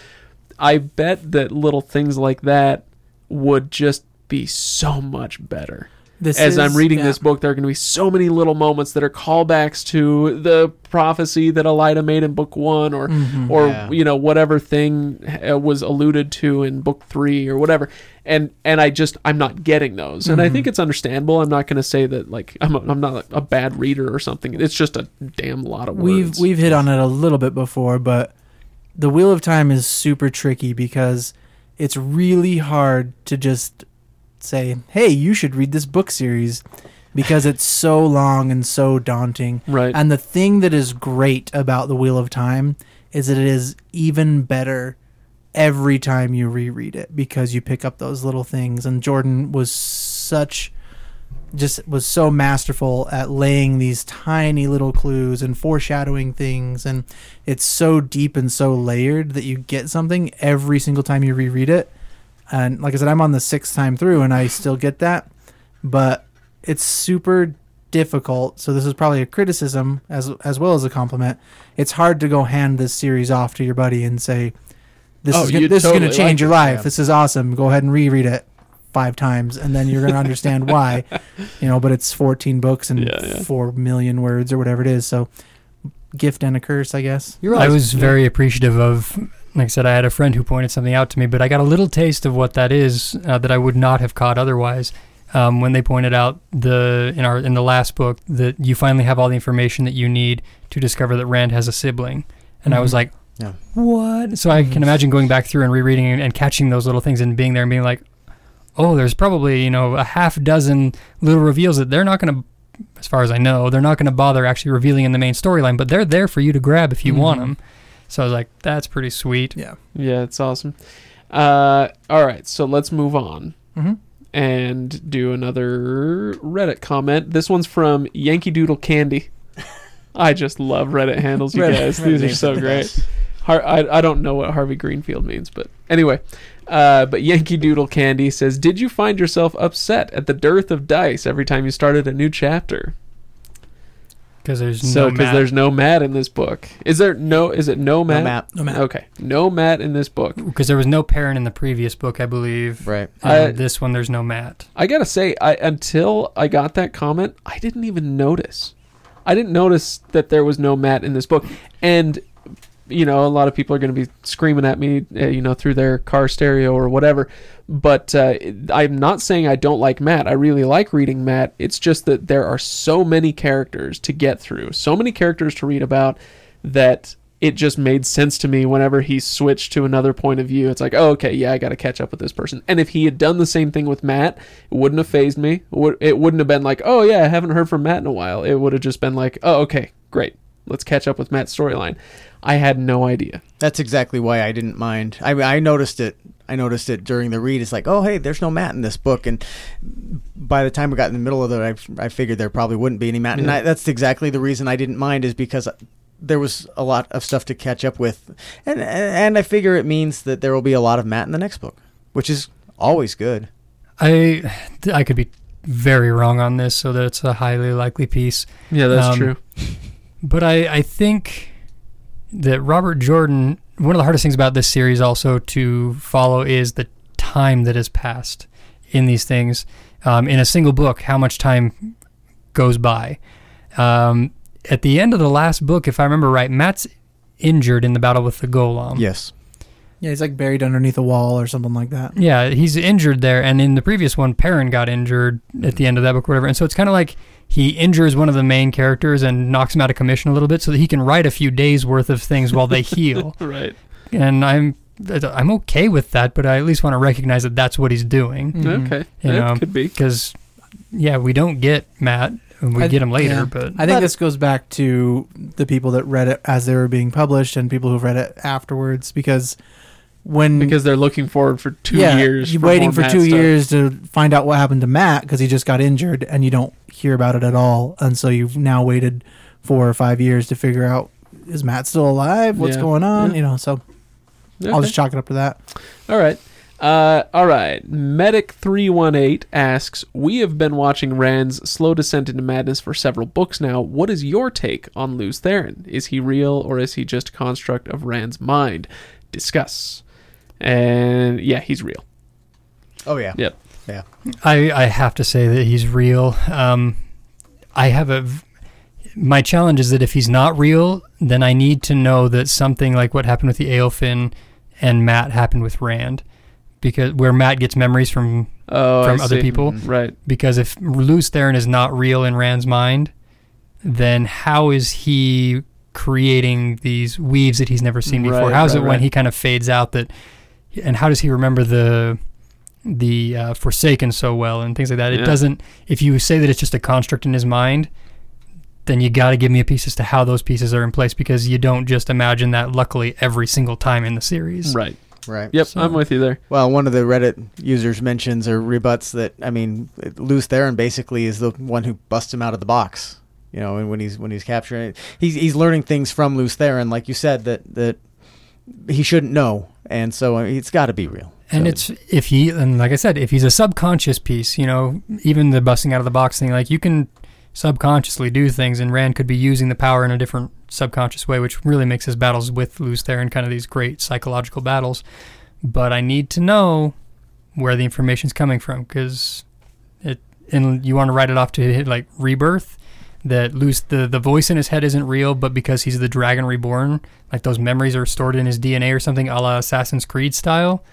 I bet that little things like that would just be so much better This as I'm reading yeah. this book, there are going to be so many little moments that are callbacks to the prophecy that Elaida made in book one, or Mhm. or Yeah. you know whatever thing uh, was alluded to in book three or whatever. And and I just I'm not getting those, and I Mhm. think it's understandable. I'm not going to say that like I'm a, I'm not a bad reader or something. It's just a damn lot of words. we've we've hit on it a little bit before, but the Wheel of Time is super tricky because it's really hard to just say, "Hey, you should read this book series," because it's so long and so daunting. right. And the thing that is great about the Wheel of Time is that it is even better every time you reread it because you pick up those little things. And Jordan was such just was so masterful at laying these tiny little clues and foreshadowing things. And it's so deep and so layered that you get something every single time you reread it. And like i said i'm on the sixth time through and i still get that. But it's super difficult. So this is probably a criticism as as well as a compliment. It's hard to go hand this series off to your buddy and say this Oh, is gonna, you this is going totally to change like your it, life. yeah. this is awesome. Go ahead and reread it five times and then you're going to understand why you know but it's 14 books and Yeah, yeah. 4 million words or whatever it is so gift and a curse i guess You're I right. was very appreciative of, like I said, I had a friend who pointed something out to me, but I got a little taste of what that is uh, that I would not have caught otherwise. Um, when they pointed out the in our in the last book that you finally have all the information that you need to discover that Rand has a sibling, and I was Mhm. like, Yeah. "What?" So I can Mhm. imagine going back through and rereading and, and catching those little things and being there and being like, oh, there's probably you know a half dozen little reveals that they're not going to, as far as I know, they're not going to bother actually revealing in the main storyline, but they're there for you to grab if you want Mhm. them. So I was like, that's pretty sweet. Yeah. Yeah, it's awesome. Uh, all right, so let's move on Mm-hmm. and do another Reddit comment. This one's from Yankee Doodle Candy. I just love Reddit handles, you Reddit- guys. Reddit These are so great. Har- I, I don't know what Harvey Greenfield means, but anyway. Uh, but Yankee Doodle Candy says, "Did you find yourself upset at the dearth of dice every time you started a new chapter?" Because there's So, no because Mat. there's no Mat in this book. Is there no? Is it no No Mat? No Mat. Okay, no Mat in this book. because there was no Perrin in the previous book, I believe. Right. And I- this one, there's no Mat. I gotta say, I until I got that comment, I didn't even notice. I didn't notice that there was no Mat in this book, and you know, a lot of people are going to be screaming at me, uh, you know, through their car stereo or whatever. But uh, I'm not saying I don't like Mat. I really like reading Mat. It's just that there are so many characters to get through, so many characters to read about that it just made sense to me whenever he switched to another point of view. It's like, oh, okay, yeah, I got to catch up with this person. And if he had done the same thing with Mat, it wouldn't have phased me. It wouldn't have been like, oh, yeah, I haven't heard from Mat in a while. It would have just been like, oh, okay, great. Let's catch up with Mat's storyline. I had no idea. That's exactly why I didn't mind. I I noticed it. I noticed it during the read. It's like, oh hey, there's no Mat in this book, and by the time we got in the middle of it, I, I figured there probably wouldn't be any Mat. And Yeah. I, that's exactly the reason I didn't mind is because there was a lot of stuff to catch up with, and and I figure it means that there will be a lot of Mat in the next book, which is always good. I I could be very wrong on this, so that's a highly likely piece. Yeah, that's Um, true. But I, I think that Robert Jordan, one of the hardest things about this series also to follow is the time that has passed in these things. Um, in a single book, how much time goes by. Um, at the end of the last book, if I remember right, Mat's injured in the battle with the gholam. Yes. Yeah, he's like buried underneath a wall or something like that. Yeah, he's injured there, and in the previous one, Perrin got injured at the end of that book, or whatever. And so it's kind of like he injures one of the main characters and knocks him out of commission a little bit, so that he can write a few days worth of things while they heal. Right. And I'm I'm okay with that, but I at least want to recognize that that's what he's doing, Mhm. Okay. You that know, could be. because yeah, we don't get Mat, and we I- get him later, yeah. but I think But- this goes back to the people that read it as they were being published and people who've read it afterwards because when Because they're looking forward for two yeah, years. you're for waiting for Mat two stuff. years to find out what happened to Mat because he just got injured and you don't hear about it at all and so you've now waited four or five years to figure out is Mat still alive what's Yeah. going on Yeah. you know so I'll just chalk it up to that All right. Uh, all right. Medic318 asks We have been watching Rand's slow descent into madness for several books now. What is your take on Lews Therin? Is he real or is he just a construct of Rand's mind? Discuss. And yeah, he's real. Oh yeah. Yep. Yeah. I, I have to say that he's real. Um, I have a. v- My challenge is that if he's not real, then I need to know that something like what happened with the Aelfinn and Mat happened with Rand, because where Mat gets memories from Oh, from I other see. people. Mhm. Right. Because if Lews Therin is not real in Rand's mind, then how is he creating these weaves that he's never seen before? Right, How is right, it when right. he kind of fades out that, and how does he remember the the uh, Forsaken so well and things like that? It Yeah. doesn't. If you say that it's just a construct in his mind, then you got to give me a piece as to how those pieces are in place because you don't just imagine that. Luckily, every single time in the series. Right. Right. Yep. So- I'm with you there. Well, one of the Reddit users mentions or rebuts that I mean, Lews Therin basically is the one who busts him out of the box. You know, and when he's when he's capturing it, he's he's learning things from Lews Therin, like you said that that he shouldn't know, and so I mean, it's got to be real. And So- it's if he and like I said, if he's a subconscious piece, you know, even the busting out of the box thing, like you can subconsciously do things, and Rand could be using the power in a different subconscious way, which really makes his battles with Lews Therin kind of these great psychological battles. But I need to know where the information's coming from because it and you want to write it off to hit like rebirth that Lews the the voice in his head isn't real, but because he's the dragon reborn, like those memories are stored in his DNA or something, a la Assassin's Creed style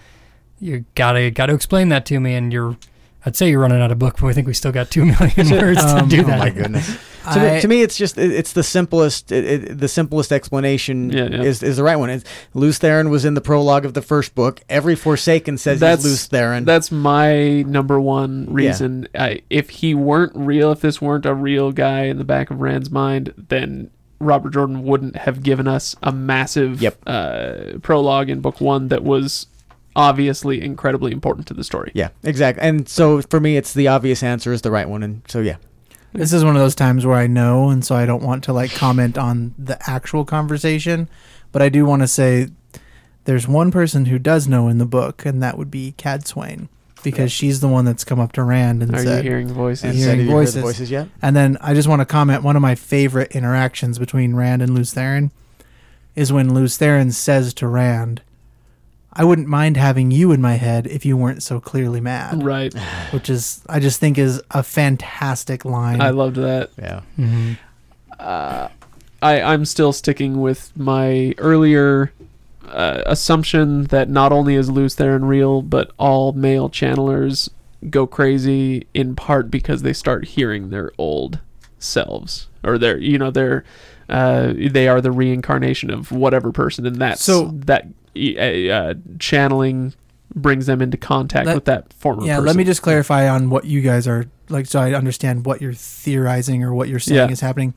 you gotta gotta explain that to me and you're I'd say you're running out of book, but I think we still got two million words Um, to do oh that. Oh my goodness. to, I- me, to me, it's just it, it's the simplest. It, it, the simplest explanation Yeah, yeah. is is the right one. It's, Lews Therin was in the prologue of the first book. Every Forsaken says That's- he's Lews Therin. That's my number one reason. I, if he weren't real, if this weren't a real guy in the back of Rand's mind, then Robert Jordan wouldn't have given us a massive Yep. uh, prologue in book one that was obviously incredibly important to the story. yeah, exactly. And so for me, it's the obvious answer is the right one. And so yeah, This is one of those times where I know, and so I don't want to like comment on the actual conversation, but I do want to say there's one person who does know in the book, and that would be Cadsuane, because she's the one that's come up to Rand and Are said, you hearing voices? and Hearing said, have you voices. the voices yet? And then I just want to comment one of my favorite interactions between Rand and Lews Therin is when Lews Therin says to Rand, I wouldn't mind having you in my head if you weren't so clearly mad. Right. Which is I just think is a fantastic line. I loved that. Yeah. Mhm. uh, I, I'm still sticking with my earlier uh, assumption that not only is Lews Therin real, but all male channelers go crazy in part because they start hearing their old selves or their, you know, their, uh, they are the reincarnation of whatever person, and that's So- that uh, uh, channeling brings them into contact Let- with that former yeah, person. let me just clarify on what you guys are like so I understand what you're theorizing or what you're saying Yeah. is happening.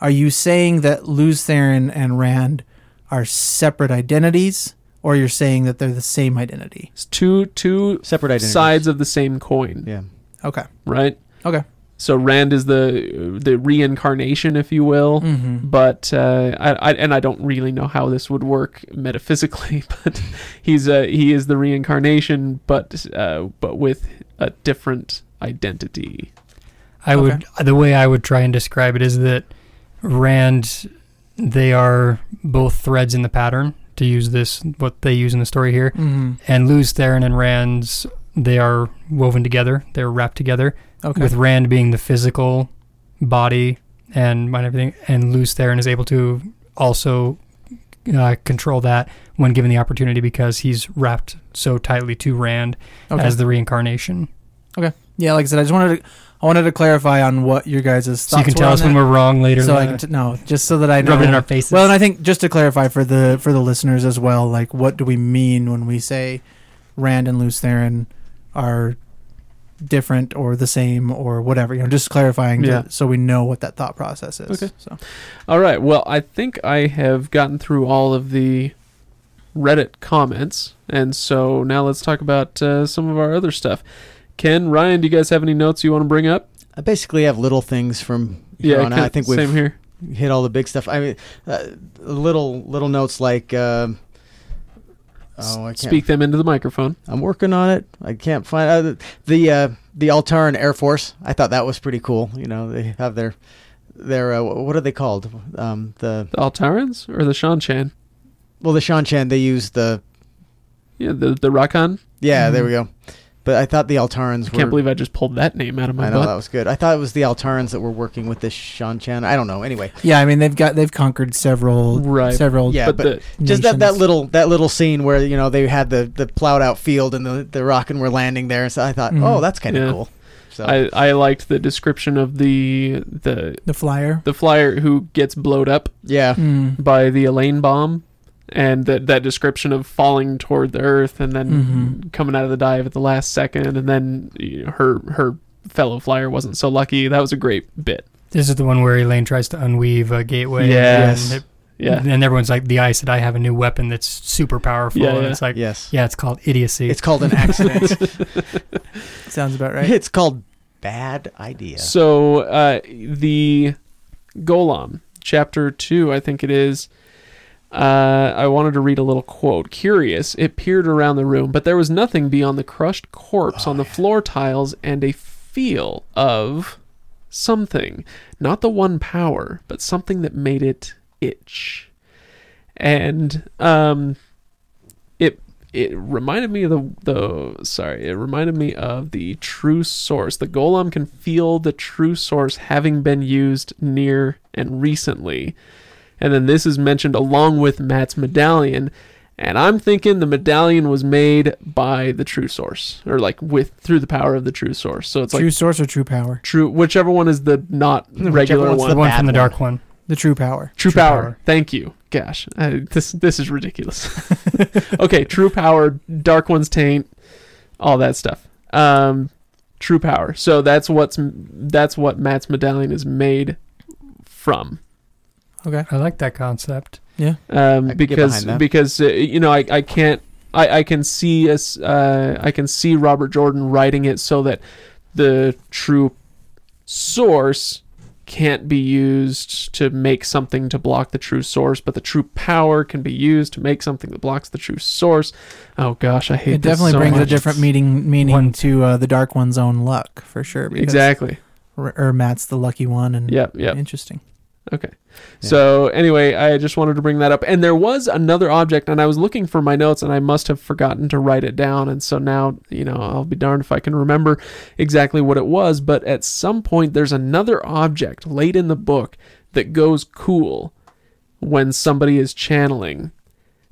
Are you saying that Lews Therin and Rand are separate identities? Or you're saying that they're the same identity? It's two two Separate identities. sides of the same coin, Yeah. Okay. right? Okay. So Rand is the the reincarnation, if you will. Mm-hmm. But uh, I, I and I don't really know how this would work metaphysically, but he's uh, he is the reincarnation, but uh, but with a different identity. I would the way I would try and describe it is that Rand they are both threads in the pattern to use this what they use in the story here. Mm-hmm. And Lews Therin and Rand's they are woven together. They're wrapped together. Okay. With Rand being the physical body and mind everything, and Lews and is able to also uh, control that when given the opportunity because he's wrapped so tightly to Rand okay. as the reincarnation. Okay. Yeah, like I said, I just wanted to I wanted to clarify on what your guys' thoughts So you can tell us when we're wrong later. so I can t- no, just so that I know. rub it in our faces. Well, and I think just to clarify for the for the listeners as well, like what do we mean when we say Rand and Lews Therin are different or the same or whatever? You know, just clarifying to- so we know what that thought process is. Okay. So All right. Well, I think I have gotten through all of the Reddit comments, and so now let's talk about uh, some of our other stuff. Ken, Ryan, do you guys have any notes you want to bring up? I basically have little things from here on out. Ken- I think we've same here. hit all the big stuff. I mean, uh, little little notes like. um oh, I can't. Speak them into the microphone. I'm working on it. I can't find uh, the the, uh, the Altaran Air Force. I thought that was pretty cool. You know, they have their their uh, what are they called? Um, the The Altarans or the Seanchan? well, the Seanchan. They use the Yeah, the the raken. yeah. There Mhm. we go. But I thought the Altarans were. Can't believe I just pulled that name out of my I know butt. that was good. I thought it was the Altarans that were working with this Seanchan. I don't know. Anyway, yeah, I mean they've got they've conquered several Right. several Yeah, but, but the, just that, that little that little scene where you know they had the the plowed out field and the the rocket were landing there. So I thought, Mhm. oh, that's kind of Yeah. cool. So I I liked the description of the the the flyer. the flyer who gets blowed up yeah, Mm. by the Elayne bomb, and that that description of falling toward the earth and then Mhm. coming out of the dive at the last second, and then you know, her her fellow flyer wasn't so lucky. That was a great bit. this is the one where Elayne tries to unweave a gateway. Yes. And, it- Yeah, and everyone's like, the ice said, I have a new weapon that's super powerful. Yeah, and yeah. it's like, yes, yeah, it's called idiocy. it's called an accident. Sounds about right. It's called bad idea. So uh, the gholam, chapter two, I think it is. Uh, I wanted to read a little quote. Curious, it peered around the room, but there was nothing beyond the crushed corpse Oh, on the yeah. floor tiles and a feel of something. Not the one power, but something that made it itch. And um, it it reminded me of the the sorry, it reminded me of the true source. The gholam can feel the true source having been used near and recently. And then this is mentioned along with Mat's medallion And I'm thinking the medallion was made by the true source, or like with through the power of the true source. So it's true like source or true power? true, whichever one is the not Whichever regular one's one. the one from the one. dark one. The true power. True, True power. power. Thank you. Gosh, uh, this this is ridiculous. okay, true power, dark one's taint, all that stuff. Um, true power. So that's what's that's what Mat's medallion is made from. Okay. I like that concept. Um, I can get because because uh, you know I I can't I I can see as uh I can see Robert Jordan writing it so that the true source can't be used to make something to block the true source, but the true power can be used to make something that blocks the true source. Oh gosh, I hate It this definitely so brings a different meaning meaning One- to uh, the dark one's own luck for sure. Exactly. Or, or Mat's the lucky one, and Yep. Yep. interesting. Okay. Yeah. So anyway, I just wanted to bring that up. And there was another object, and I was looking for my notes, and I must have forgotten to write it down. And so now, you know, I'll be darned if I can remember exactly what it was. But at some point, there's another object late in the book that goes cool when somebody is channeling.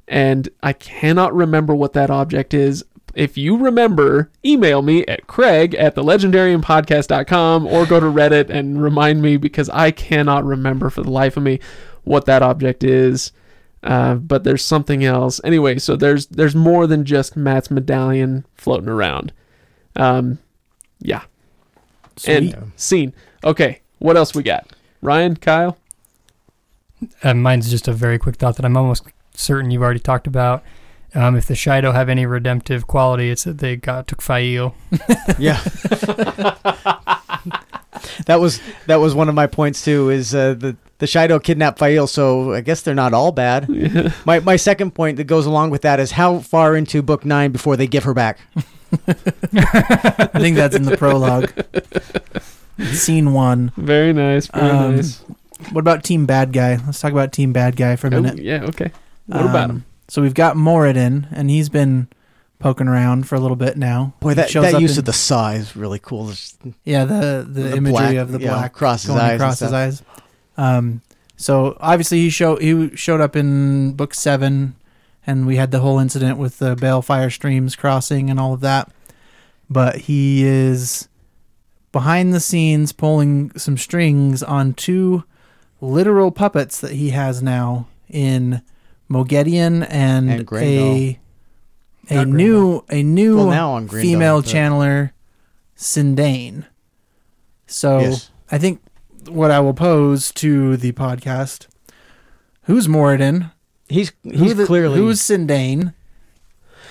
And I cannot remember what that object is. If you remember, email me at craig at thelegendariumpodcast.com or go to Reddit and remind me because I cannot remember for the life of me what that object is. Uh, but there's something else. Anyway, so there's there's more than just Mat's medallion floating around. Um, yeah. Sweet. And scene. Okay, what else we got? Ryan, Kyle. Uh, mine's just a very quick thought that I'm almost certain you've already talked about. Um, if the Shaido have any redemptive quality, it's that they got took Faile. Yeah. that was that was one of my points too. Is uh, the the Shaido kidnapped Faile, so I guess they're not all bad. Yeah. My my second point that goes along with that is how far into book nine before they give her back. I think that's in the prologue. Scene one. Very nice. Very Um, nice. What about Team Bad Guy? Let's talk about Team Bad Guy for a Oh, minute. yeah. Okay. What about Um, him? So we've got Moridin, and he's been poking around for a little bit now. Boy, that, that use in- of the saa is really cool. Yeah the the, the imagery black, of the yeah, black across his eyes across his eyes. Um, so obviously he showed he showed up in book seven, and we had the whole incident with the Balefire streams crossing and all of that. But he is behind the scenes pulling some strings on two literal puppets that he has now in Moghedien and, And a a Not new a new well female but- channeler, Cyndane. So Yes. I think what I will pose to the podcast: Who's Moridin? He's Who he's the- clearly who's Cyndane?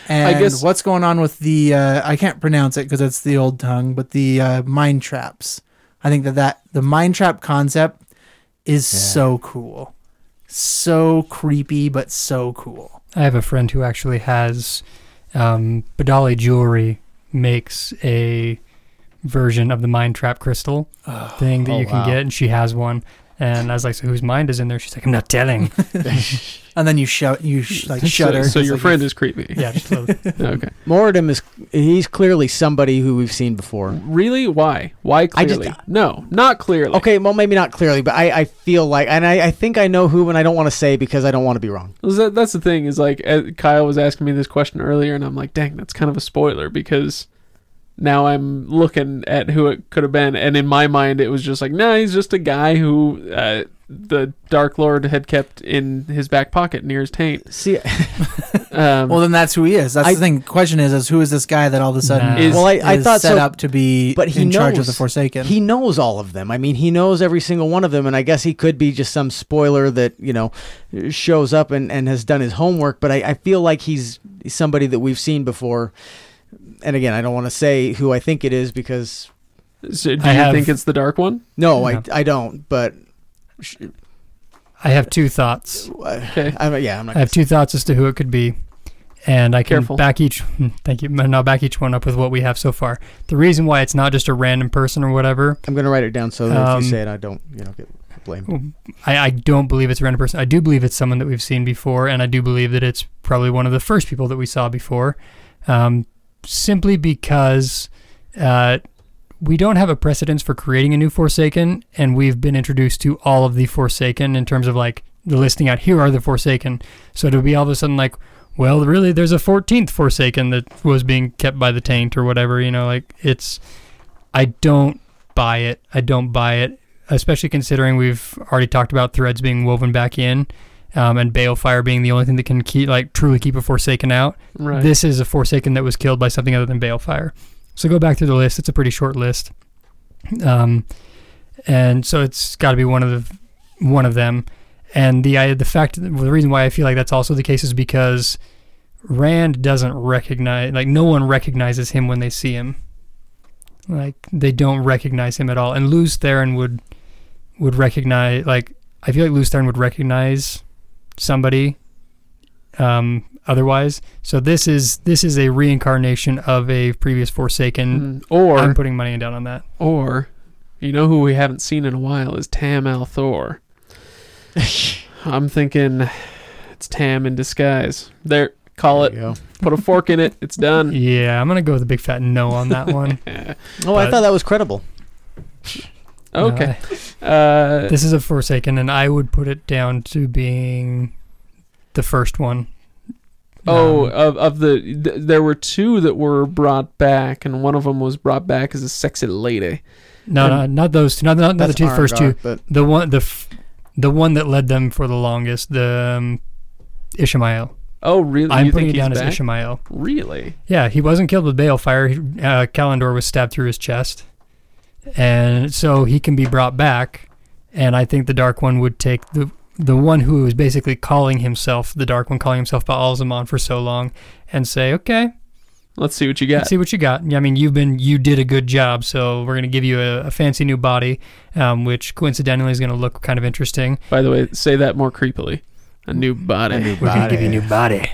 And guess- what's going on with the? Uh, I can't pronounce it because it's the old tongue, but the uh, mind traps. I think that that the mind trap concept is Yeah. so cool, so creepy, but so cool. I have a friend who actually has um, Badali Jewelry makes a version of the Mind Trap crystal thing that Oh, you can wow. get, and she has one. And I was like, "So whose mind is in there?" She's like, "I'm not telling." And then you shout, you sh- like shudder. So, so your like friend is creepy. yeah, just little- Okay. Moridin is he's clearly somebody who we've seen before. Really? Why? Why I just- clearly? no, not clearly. Okay, well maybe not clearly, but I, I feel like and I, I think I know who and I don't want to say because I don't want to be wrong. Well, that- That's the thing is like Kyle was asking me this question earlier, and I'm like, dang, that's kind of a spoiler because now I'm looking at who it could have been, and in my mind, it was just like, nah, he's just a guy who uh, the Dark Lord had kept in his back pocket near his taint. See, Um, Well, then that's who he is. That's I- the thing. Question is, is who is this guy that all of a sudden Nah. Is- well, I, I is thought set so, up to be but he in charge of knows- the Forsaken? he knows all of them. I mean, he knows every single one of them, and I guess he could be just some spoiler that you know shows up and, and has done his homework. But I, I feel like he's somebody that we've seen before. And again, I don't want to say who I think it is because so do I you have- think it's the Dark One? no, No. I I don't. But I have two thoughts. Okay. I, yeah, I'm not. I have two thoughts as to who it could be, and I can Careful. back each. hmm, Thank you. And I'll back each one up with what we have so far. The reason why it's not just a random person or whatever, I'm going to write it down so that if Um, you say it, I don't you know get blamed. I, I don't believe it's a random person. I do believe it's someone that we've seen before, and I do believe that it's probably one of the first people that we saw before, um, simply because uh, we don't have a precedence for creating a new Forsaken, and we've been introduced to all of the Forsaken in terms of like the listing out here are the Forsaken. So to be all of a sudden like, well, really, there's a 14th Forsaken that was being kept by the taint or whatever. You know, like it's. I don't buy it. I don't buy it, especially considering we've already talked about threads being woven back in, um, and Balefire being the only thing that can keep like truly keep a Forsaken out. Right. This is a Forsaken that was killed by something other than Balefire. So go back through the list. It's a pretty short list, um, and so it's got to be one of the one of them. And the I, the fact the reason why I feel like that's also the case is because Rand doesn't recognize like no one recognizes him when they see him. Like they don't recognize him at all. And Luz Theron would would recognize like I feel like Luz Theron would recognize somebody um otherwise. So this is this is a reincarnation of a previous Forsaken. Mm, or I'm putting money down on that. or you know who we haven't seen in a while is Tam al'Thor. I'm thinking it's Tam in disguise. There, call There it. go. Put a fork in it. It's done. Yeah, I'm gonna go with a big fat no on that one. Oh, I thought that was credible. Okay. Uh, Uh, this is a Forsaken, and I would put it down to being the first one. oh, Um, of of the th- there were two that were brought back, and one of them was brought back as a sexy lady. no, no, not those two. Not, not, not the That's two first two. But The one, the f- the one that led them for the longest, the um, Ishamael. Oh, really? I'm you putting think it down he's as back? Ishamael. Really? Yeah, he wasn't killed with balefire. He- Uh, Callandor was stabbed through his chest, and so he can be brought back. And I think the Dark One would take the the one who was basically calling himself the Dark One, calling himself Ba'alzamon for so long, and say, "Okay, Let's see what you got. let's see what you got." Yeah, I mean, you've been you did a good job, so we're gonna give you a, a fancy new body, um, which coincidentally is gonna look kind of interesting. By the way, say that more creepily. A new body. A new We're gonna give you a new body.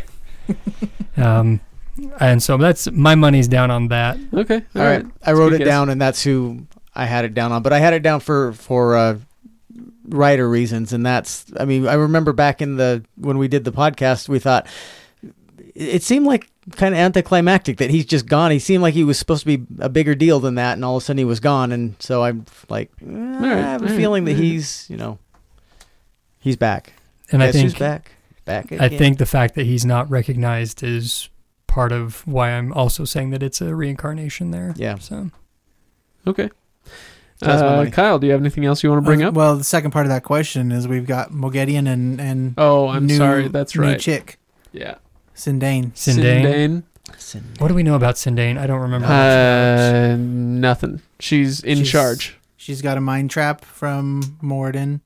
um, and so that's my money's down on that. Okay. all right, I wrote it guess. down, and that's who I had it down on. But I had it down for for uh, writer reasons, and that's. I mean, I remember back in the when we did the podcast, we thought it seemed like kind of anticlimactic that he's just gone. He seemed like he was supposed to be a bigger deal than that, and all of a sudden he was gone. And so I'm like, eh, I have a all right, feeling that all right. he's, you know, he's back. And Guess I think who's back? Back. I think the fact that he's not recognized is part of why I'm also saying that it's a reincarnation there. Yeah. So Okay. So that's my Uh. Kyle, do you have anything else you want to bring Uh, up? Well, the second part of that question is we've got Moghedien and and Oh, I'm new, sorry. That's new right. chick Yeah. Cyndane. Cyndane. Cyndane. What do we know about Cyndane? I don't remember. much about it. Uh, nothing. She's in She's- charge. She's got a mind trap from Moridin,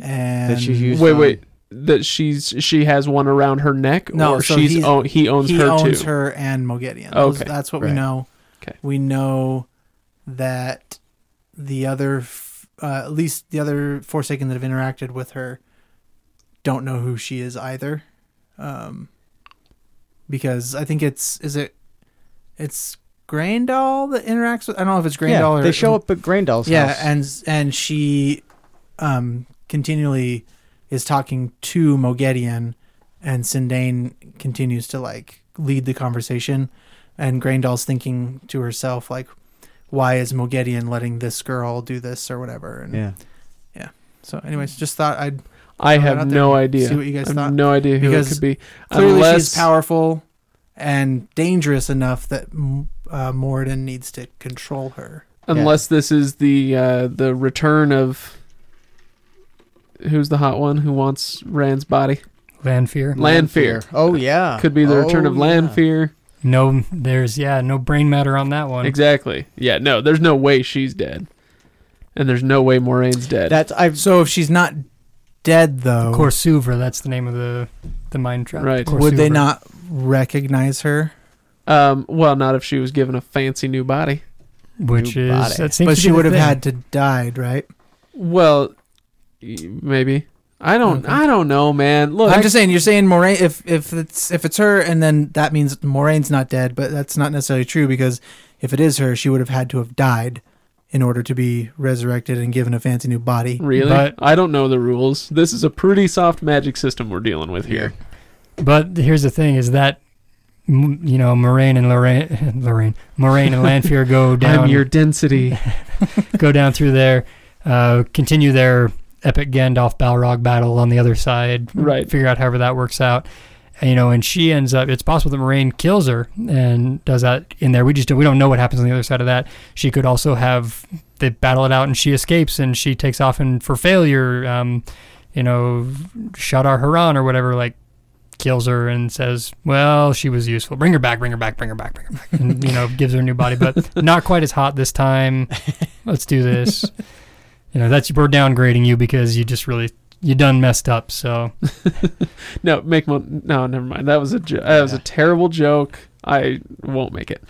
and That she's used Wait, on- wait. That she's she has one around her neck, No, or so she's own, he owns he her owns too. her and Moghedien. Okay. that's what we know. Okay. We know that the other, uh, at least the other Forsaken that have interacted with her, don't know who she is either, um, because I think it's is it, it's Graendal that interacts with. I don't know if it's Graendal yeah, or they show up at Graendal's yeah, house. and and she um continually is talking to Moghedien and Cyndane continues to like lead the conversation and Graendal's thinking to herself like why is Moghedien letting this girl do this or whatever and yeah. so anyways just thought I'd I have no idea. see what you guys I have thought. no idea who Because it could be. clearly Unless she's powerful and dangerous enough that uh, Moridin needs to control her unless this is the uh, the return of who's the hot one who wants Rand's body. Lanfear. Lanfear. Oh yeah. Could be the return Oh, of yeah. Lanfear. No, there's yeah, no brain matter on that one. Exactly. Yeah. No, there's no way she's dead, and there's no way Moiraine's dead. That's I've so if she's not dead though cour'souvra, that's the name of the the mind trap. Right. would they not recognize her um. Well, not if she was given a fancy new body. Which New is body. that seems but to she would have had to died, right? Well, y- maybe. I don't. Okay. I don't know, man. Look, I'm just saying. You're saying Moiraine. If if it's if it's her, and then that means Moiraine's not dead. But that's not necessarily true because if it is her, she would have had to have died in order to be resurrected and given a fancy new body. really. But- I don't know the rules. This is a pretty soft magic system we're dealing with here. But here's the thing: is that m- you know Moiraine and Lorraine, Lorraine, Moiraine and Lanfear go down, I'm your density. go down through there, uh, continue their epic Gandalf Balrog battle on the other side, Right. Figure out however that works out, And, you know, and she ends up. It's possible that Moiraine kills her and does that in there. We just don't, we don't know what happens on the other side of that. She could also have they battle it out and she escapes and she takes off and for failure, um, you know, Shaidar Haran or whatever, like kills her and says, "Well, she was useful. Bring her back. Bring her back. Bring her back. Bring her back." And you know, gives her a new body, but not quite as hot this time. Let's do this. You know, that's we're downgrading you because you just really you done messed up. So No, make mo- no, never mind. That was a jo- that was a terrible joke. I won't make it.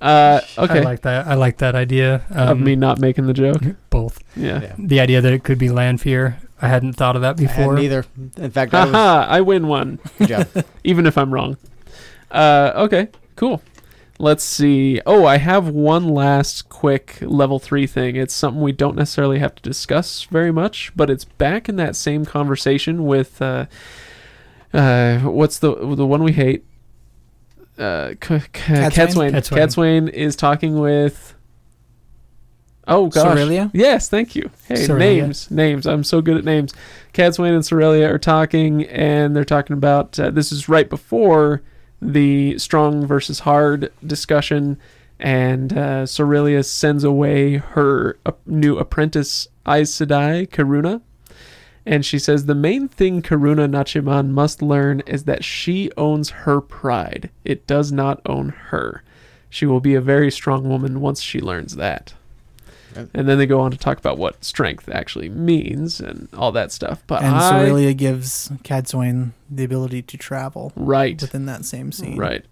Uh, okay, I like that. I like that idea. of Um, me not making the joke. both Yeah. Yeah. the idea that it could be Lanfear. I hadn't thought of that before. either. In fact, I was, Haha! I win one, good job. even if I'm wrong. Uh, okay, cool. Let's see. Oh, I have one last quick level three thing. It's something we don't necessarily have to discuss very much, but it's back in that same conversation with uh, uh, what's the the one we hate? Uh, K- K- Cadsuane? Is talking with. Oh gosh. Sorilea? Yes, thank you. Hey, Sorilea. names, names. I'm so good at names. Cadsuane and Sorilea are talking, and they're talking about uh, this is right before the strong versus hard discussion, and uh, Sorilea sends away her new apprentice Aes Sedai, Kiruna, and she says the main thing Kiruna Nachiman must learn is that she owns her pride. It does not own her. She will be a very strong woman once she learns that. And then they go on to talk about what strength actually means and all that stuff. But and I, gives Cadsuane the ability to travel right, within that same scene. Right.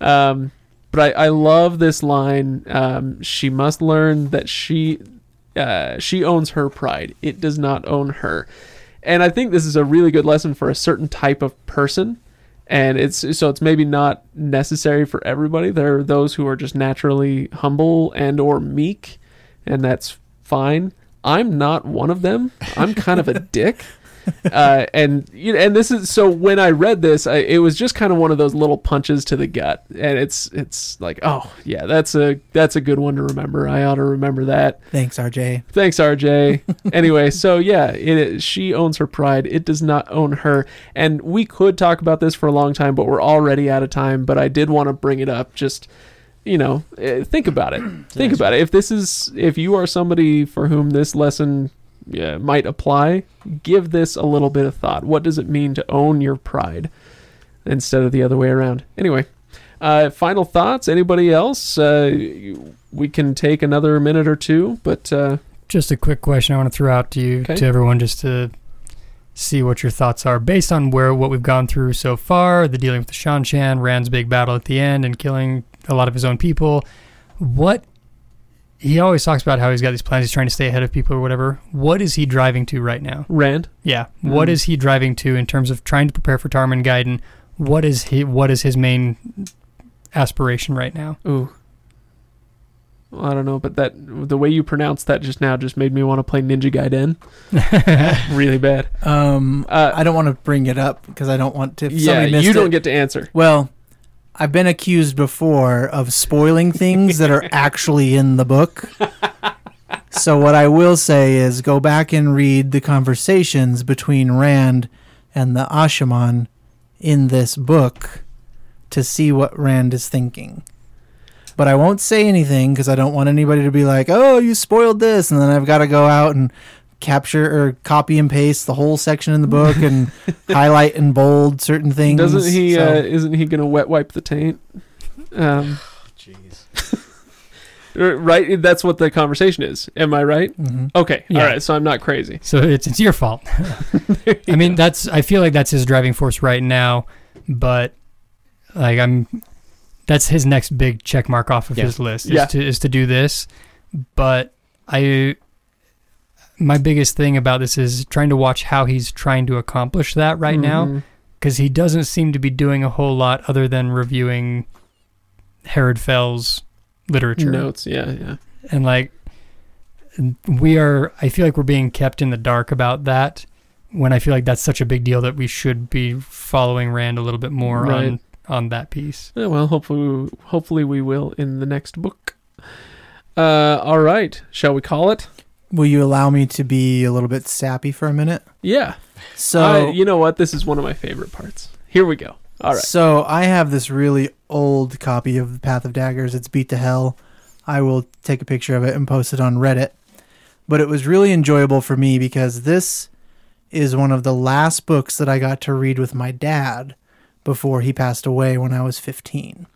Um, but I, I love this line. Um, she must learn that she uh, she owns her pride. It does not own her. And I think this is a really good lesson for a certain type of person. And it's so it's maybe not necessary for everybody. There are those who are just naturally humble and or meek, and that's fine. I'm not one of them. I'm kind of a dick uh, and you know, and this is so when I read this, I, it was just kind of one of those little punches to the gut, and it's it's like, oh yeah, that's a that's a good one to remember. I ought to remember that. Thanks, RJ. Thanks, RJ. anyway, so yeah, it is, she owns her pride. It does not own her, and we could talk about this for a long time, but we're already out of time. But I did want to bring it up, just you know, eh, think about it. think about it. If this is if you are somebody for whom this lesson yeah, might apply, give this a little bit of thought. What does it mean to own your pride instead of the other way around? Anyway, uh, final thoughts. Anybody else? Uh, we can take another minute or two, but uh, Just a quick question I want to throw out to you, Okay. to everyone, just to see what your thoughts are based on where what we've gone through so far, the dealing with the Seanchan, Rand's big battle at the end, and killing a lot of his own people. What he always talks about how he's got these plans, he's trying to stay ahead of people or whatever. What is he driving to right now? Rand. Yeah, what Mm. is he driving to in terms of trying to prepare for Tarmon Gai'don? What is he? What is his main aspiration right now? Ooh. Well, I don't know, but that the way you pronounced that just now just made me want to play Ninja Gaiden really bad. Um, Uh, I don't want to bring it up because I don't want to. If yeah, you don't it- get to answer. Well, I've been accused before of spoiling things that are actually in the book. So what I will say is go back and read the conversations between Rand and the Asha'man in this book to see what Rand is thinking. But I won't say anything because I don't want anybody to be like, "Oh, you spoiled this," and then I've got to go out and capture or copy and paste the whole section in the book and highlight and bold certain things. Doesn't he? So- Uh, isn't he gonna wet wipe the taint? Um, Jeez. right. That's what the conversation is. Am I right? Mhm. Okay. Yeah. All right. So I'm not crazy. So it's it's your fault. I mean, that's I feel like that's his driving force right now, but like I'm that's his next big check mark off of Yeah. his list is Yeah. to is to do this. But I my biggest thing about this is trying to watch how he's trying to accomplish that right now Mhm. because he doesn't seem to be doing a whole lot other than reviewing Herid Fel's literature Notes. Yeah. Yeah. and like we are i feel like we're being kept in the dark about that when i feel like that's such a big deal that we should be following rand a little bit more on on that piece Yeah, well, hopefully, hopefully we will in the next book. Uh, all right. Shall we call it? Will you allow me to be a little bit sappy for a minute? Yeah. So I- you know what? This is one of my favorite parts. Here we go. All right. So I have this really old copy of the Path of Daggers. It's beat to hell. I will take a picture of it and post it on Reddit. But it was really enjoyable for me because this is one of the last books that I got to read with my dad before he passed away when I was 15.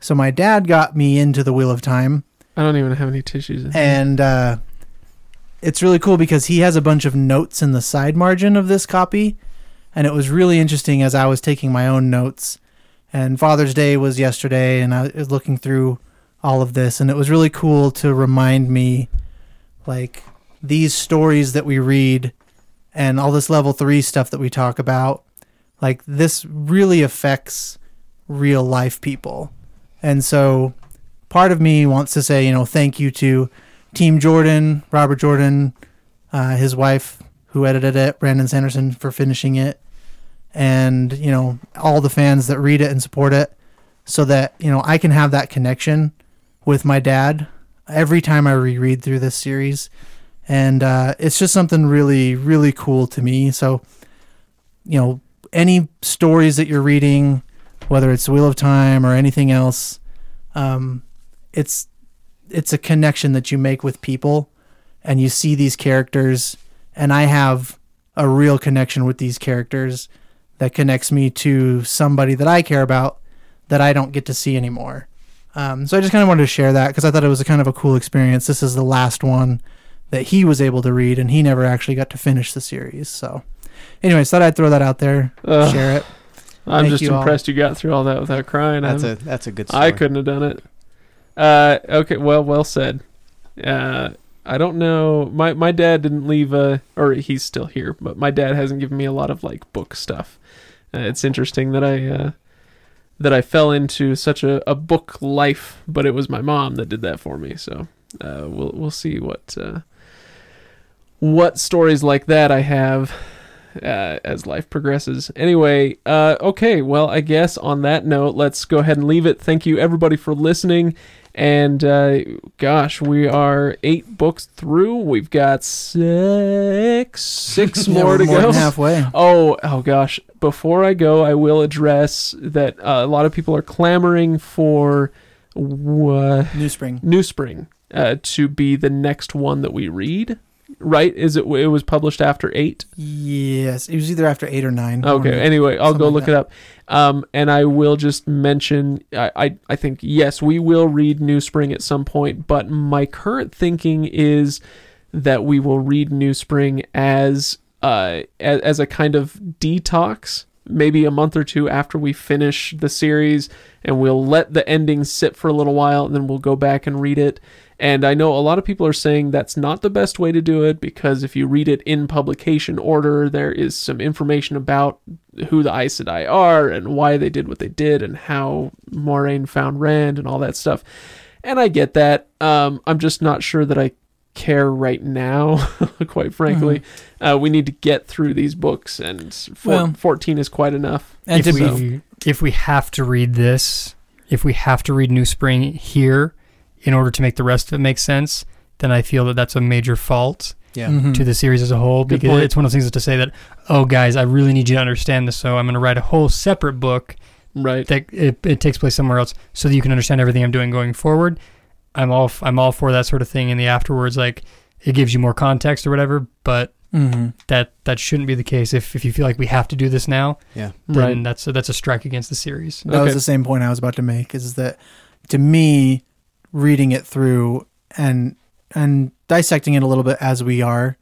So my dad got me into the Wheel of Time I don't even have any tissues. In and uh, it's really cool because he has a bunch of notes in the side margin of this copy and it was really interesting as i was taking my own notes. And father's day was yesterday and i was looking through all of this and it was really cool to remind me like these stories that we read and all this level 3 stuff that we talk about like this really affects real life people. And so part of me wants to say you know thank you to Team Jordan, Robert Jordan, uh, his wife who edited it, Brandon Sanderson for finishing it, and you know all the fans that read it and support it, so that you know I can have that connection with my dad every time I reread through this series, and uh, it's just something really really cool to me. So, you know, any stories that you're reading, whether it's Wheel of Time or anything else, um, it's it's a connection that you make with people and you see these characters and I have a real connection with these characters that connects me to somebody that I care about that I don't get to see anymore. Um, so I just kind of wanted to share that because I thought it was a kind of a cool experience. This is the last one that he was able to read, and he never actually got to finish the series. So, anyways, thought I'd throw that out there, Ugh. share it. I'm thank just you all. impressed you got through all that without crying. That's I'm- a that's a good story. I couldn't have done it. Uh, okay, well, well said. Uh, I don't know. My my dad didn't leave a, or he's still here, but my dad hasn't given me a lot of like book stuff. Uh, it's interesting that I uh, that I fell into such a, a book life, but it was my mom that did that for me. So uh, we'll we'll see what uh, what stories like that I have uh, as life progresses. Anyway, uh, okay, well, I guess on that note, let's go ahead and leave it. Thank you, everybody, for listening. And uh, gosh, we are eight books through. We've got six, six Yeah, more to more go. halfway. Oh, oh gosh. Before I go, I will address that uh, a lot of people are clamoring for uh, New Spring. New Spring uh, to be the next one that we read. Right? Is it? It was published after eight. Yes, it was either after eight or nine. Okay. One- Anyway, I'll go something look like it up. Um, and I will just mention. I, I I think yes, we will read New Spring at some point. But my current thinking is that we will read New Spring as uh as, as a kind of detox. Maybe a month or two after we finish the series, and we'll let the ending sit for a little while, and then we'll go back and read it. And I know a lot of people are saying that's not the best way to do it because if you read it in publication order, there is some information about who the Aes Sedai are and why they did what they did and how Moiraine found Rand and all that stuff. And I get that. Um, I'm just not sure that I care right now, quite frankly. Uh, we need to get through these books, and four, Well- 14 is quite enough. And if to be we if we have to read this, if we have to read New Spring here in order to make the rest of it make sense, then I feel that that's a major fault Yeah. Mhm. to the series as a whole Good because point. it's one of those things to say that oh guys, I really need you to understand this, so I'm going to write a whole separate book Right. that it, it takes place somewhere else so that you can understand everything I'm doing going forward. I'm all f- I'm all for that sort of thing in the afterwards like it gives you more context or whatever, but Mhm. that that shouldn't be the case if, if you feel like we have to do this now Yeah. then Right. that's a, that's a strike against the series That was the same point I was about to make. Is that to me, reading it through and and dissecting it a little bit as we are,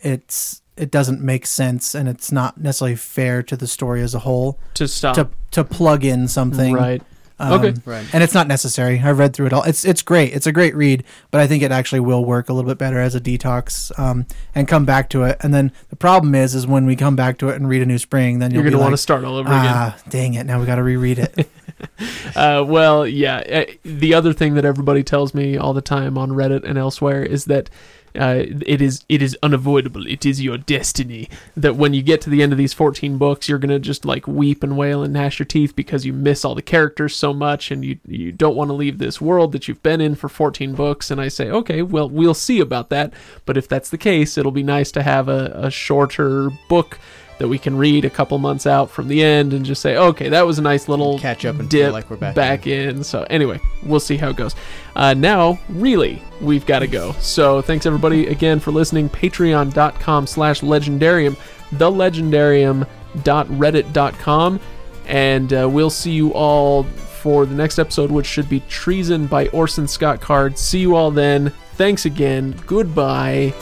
it's it doesn't make sense and it's not necessarily fair to the story as a whole To stop. to to plug in something. Right. Um, Okay. Right. And it's not necessary. I've read through it all. It's it's great. It's a great read, but I think it actually will work a little bit better as a detox um, and come back to it. And then the problem is, is when we come back to it and read a new spring, then You're going to want to start all over again. ah, dang it! Now we got to reread it. Uh, well, yeah. uh, The other thing that everybody tells me all the time on Reddit and elsewhere is that uh, it is it is unavoidable. It is your destiny that when you get to the end of these 14 books, you're gonna just like weep and wail and gnash your teeth because you miss all the characters so much, and you you don't want to leave this world that you've been in for 14 books. And I say, okay, well, we'll see about that. But if that's the case, it'll be nice to have a, a shorter book that we can read a couple months out from the end and just say, okay, that was a nice little Catch up and dip feel like we're back. in. So anyway, we'll see how it goes. Uh, now, really, we've got to go. So thanks everybody again for listening. Patreon.com slash legendarium, thelegendarium.reddit.com, and uh, we'll see you all for the next episode, which should be Treason by Orson Scott Card. See you all then. Thanks again. Goodbye.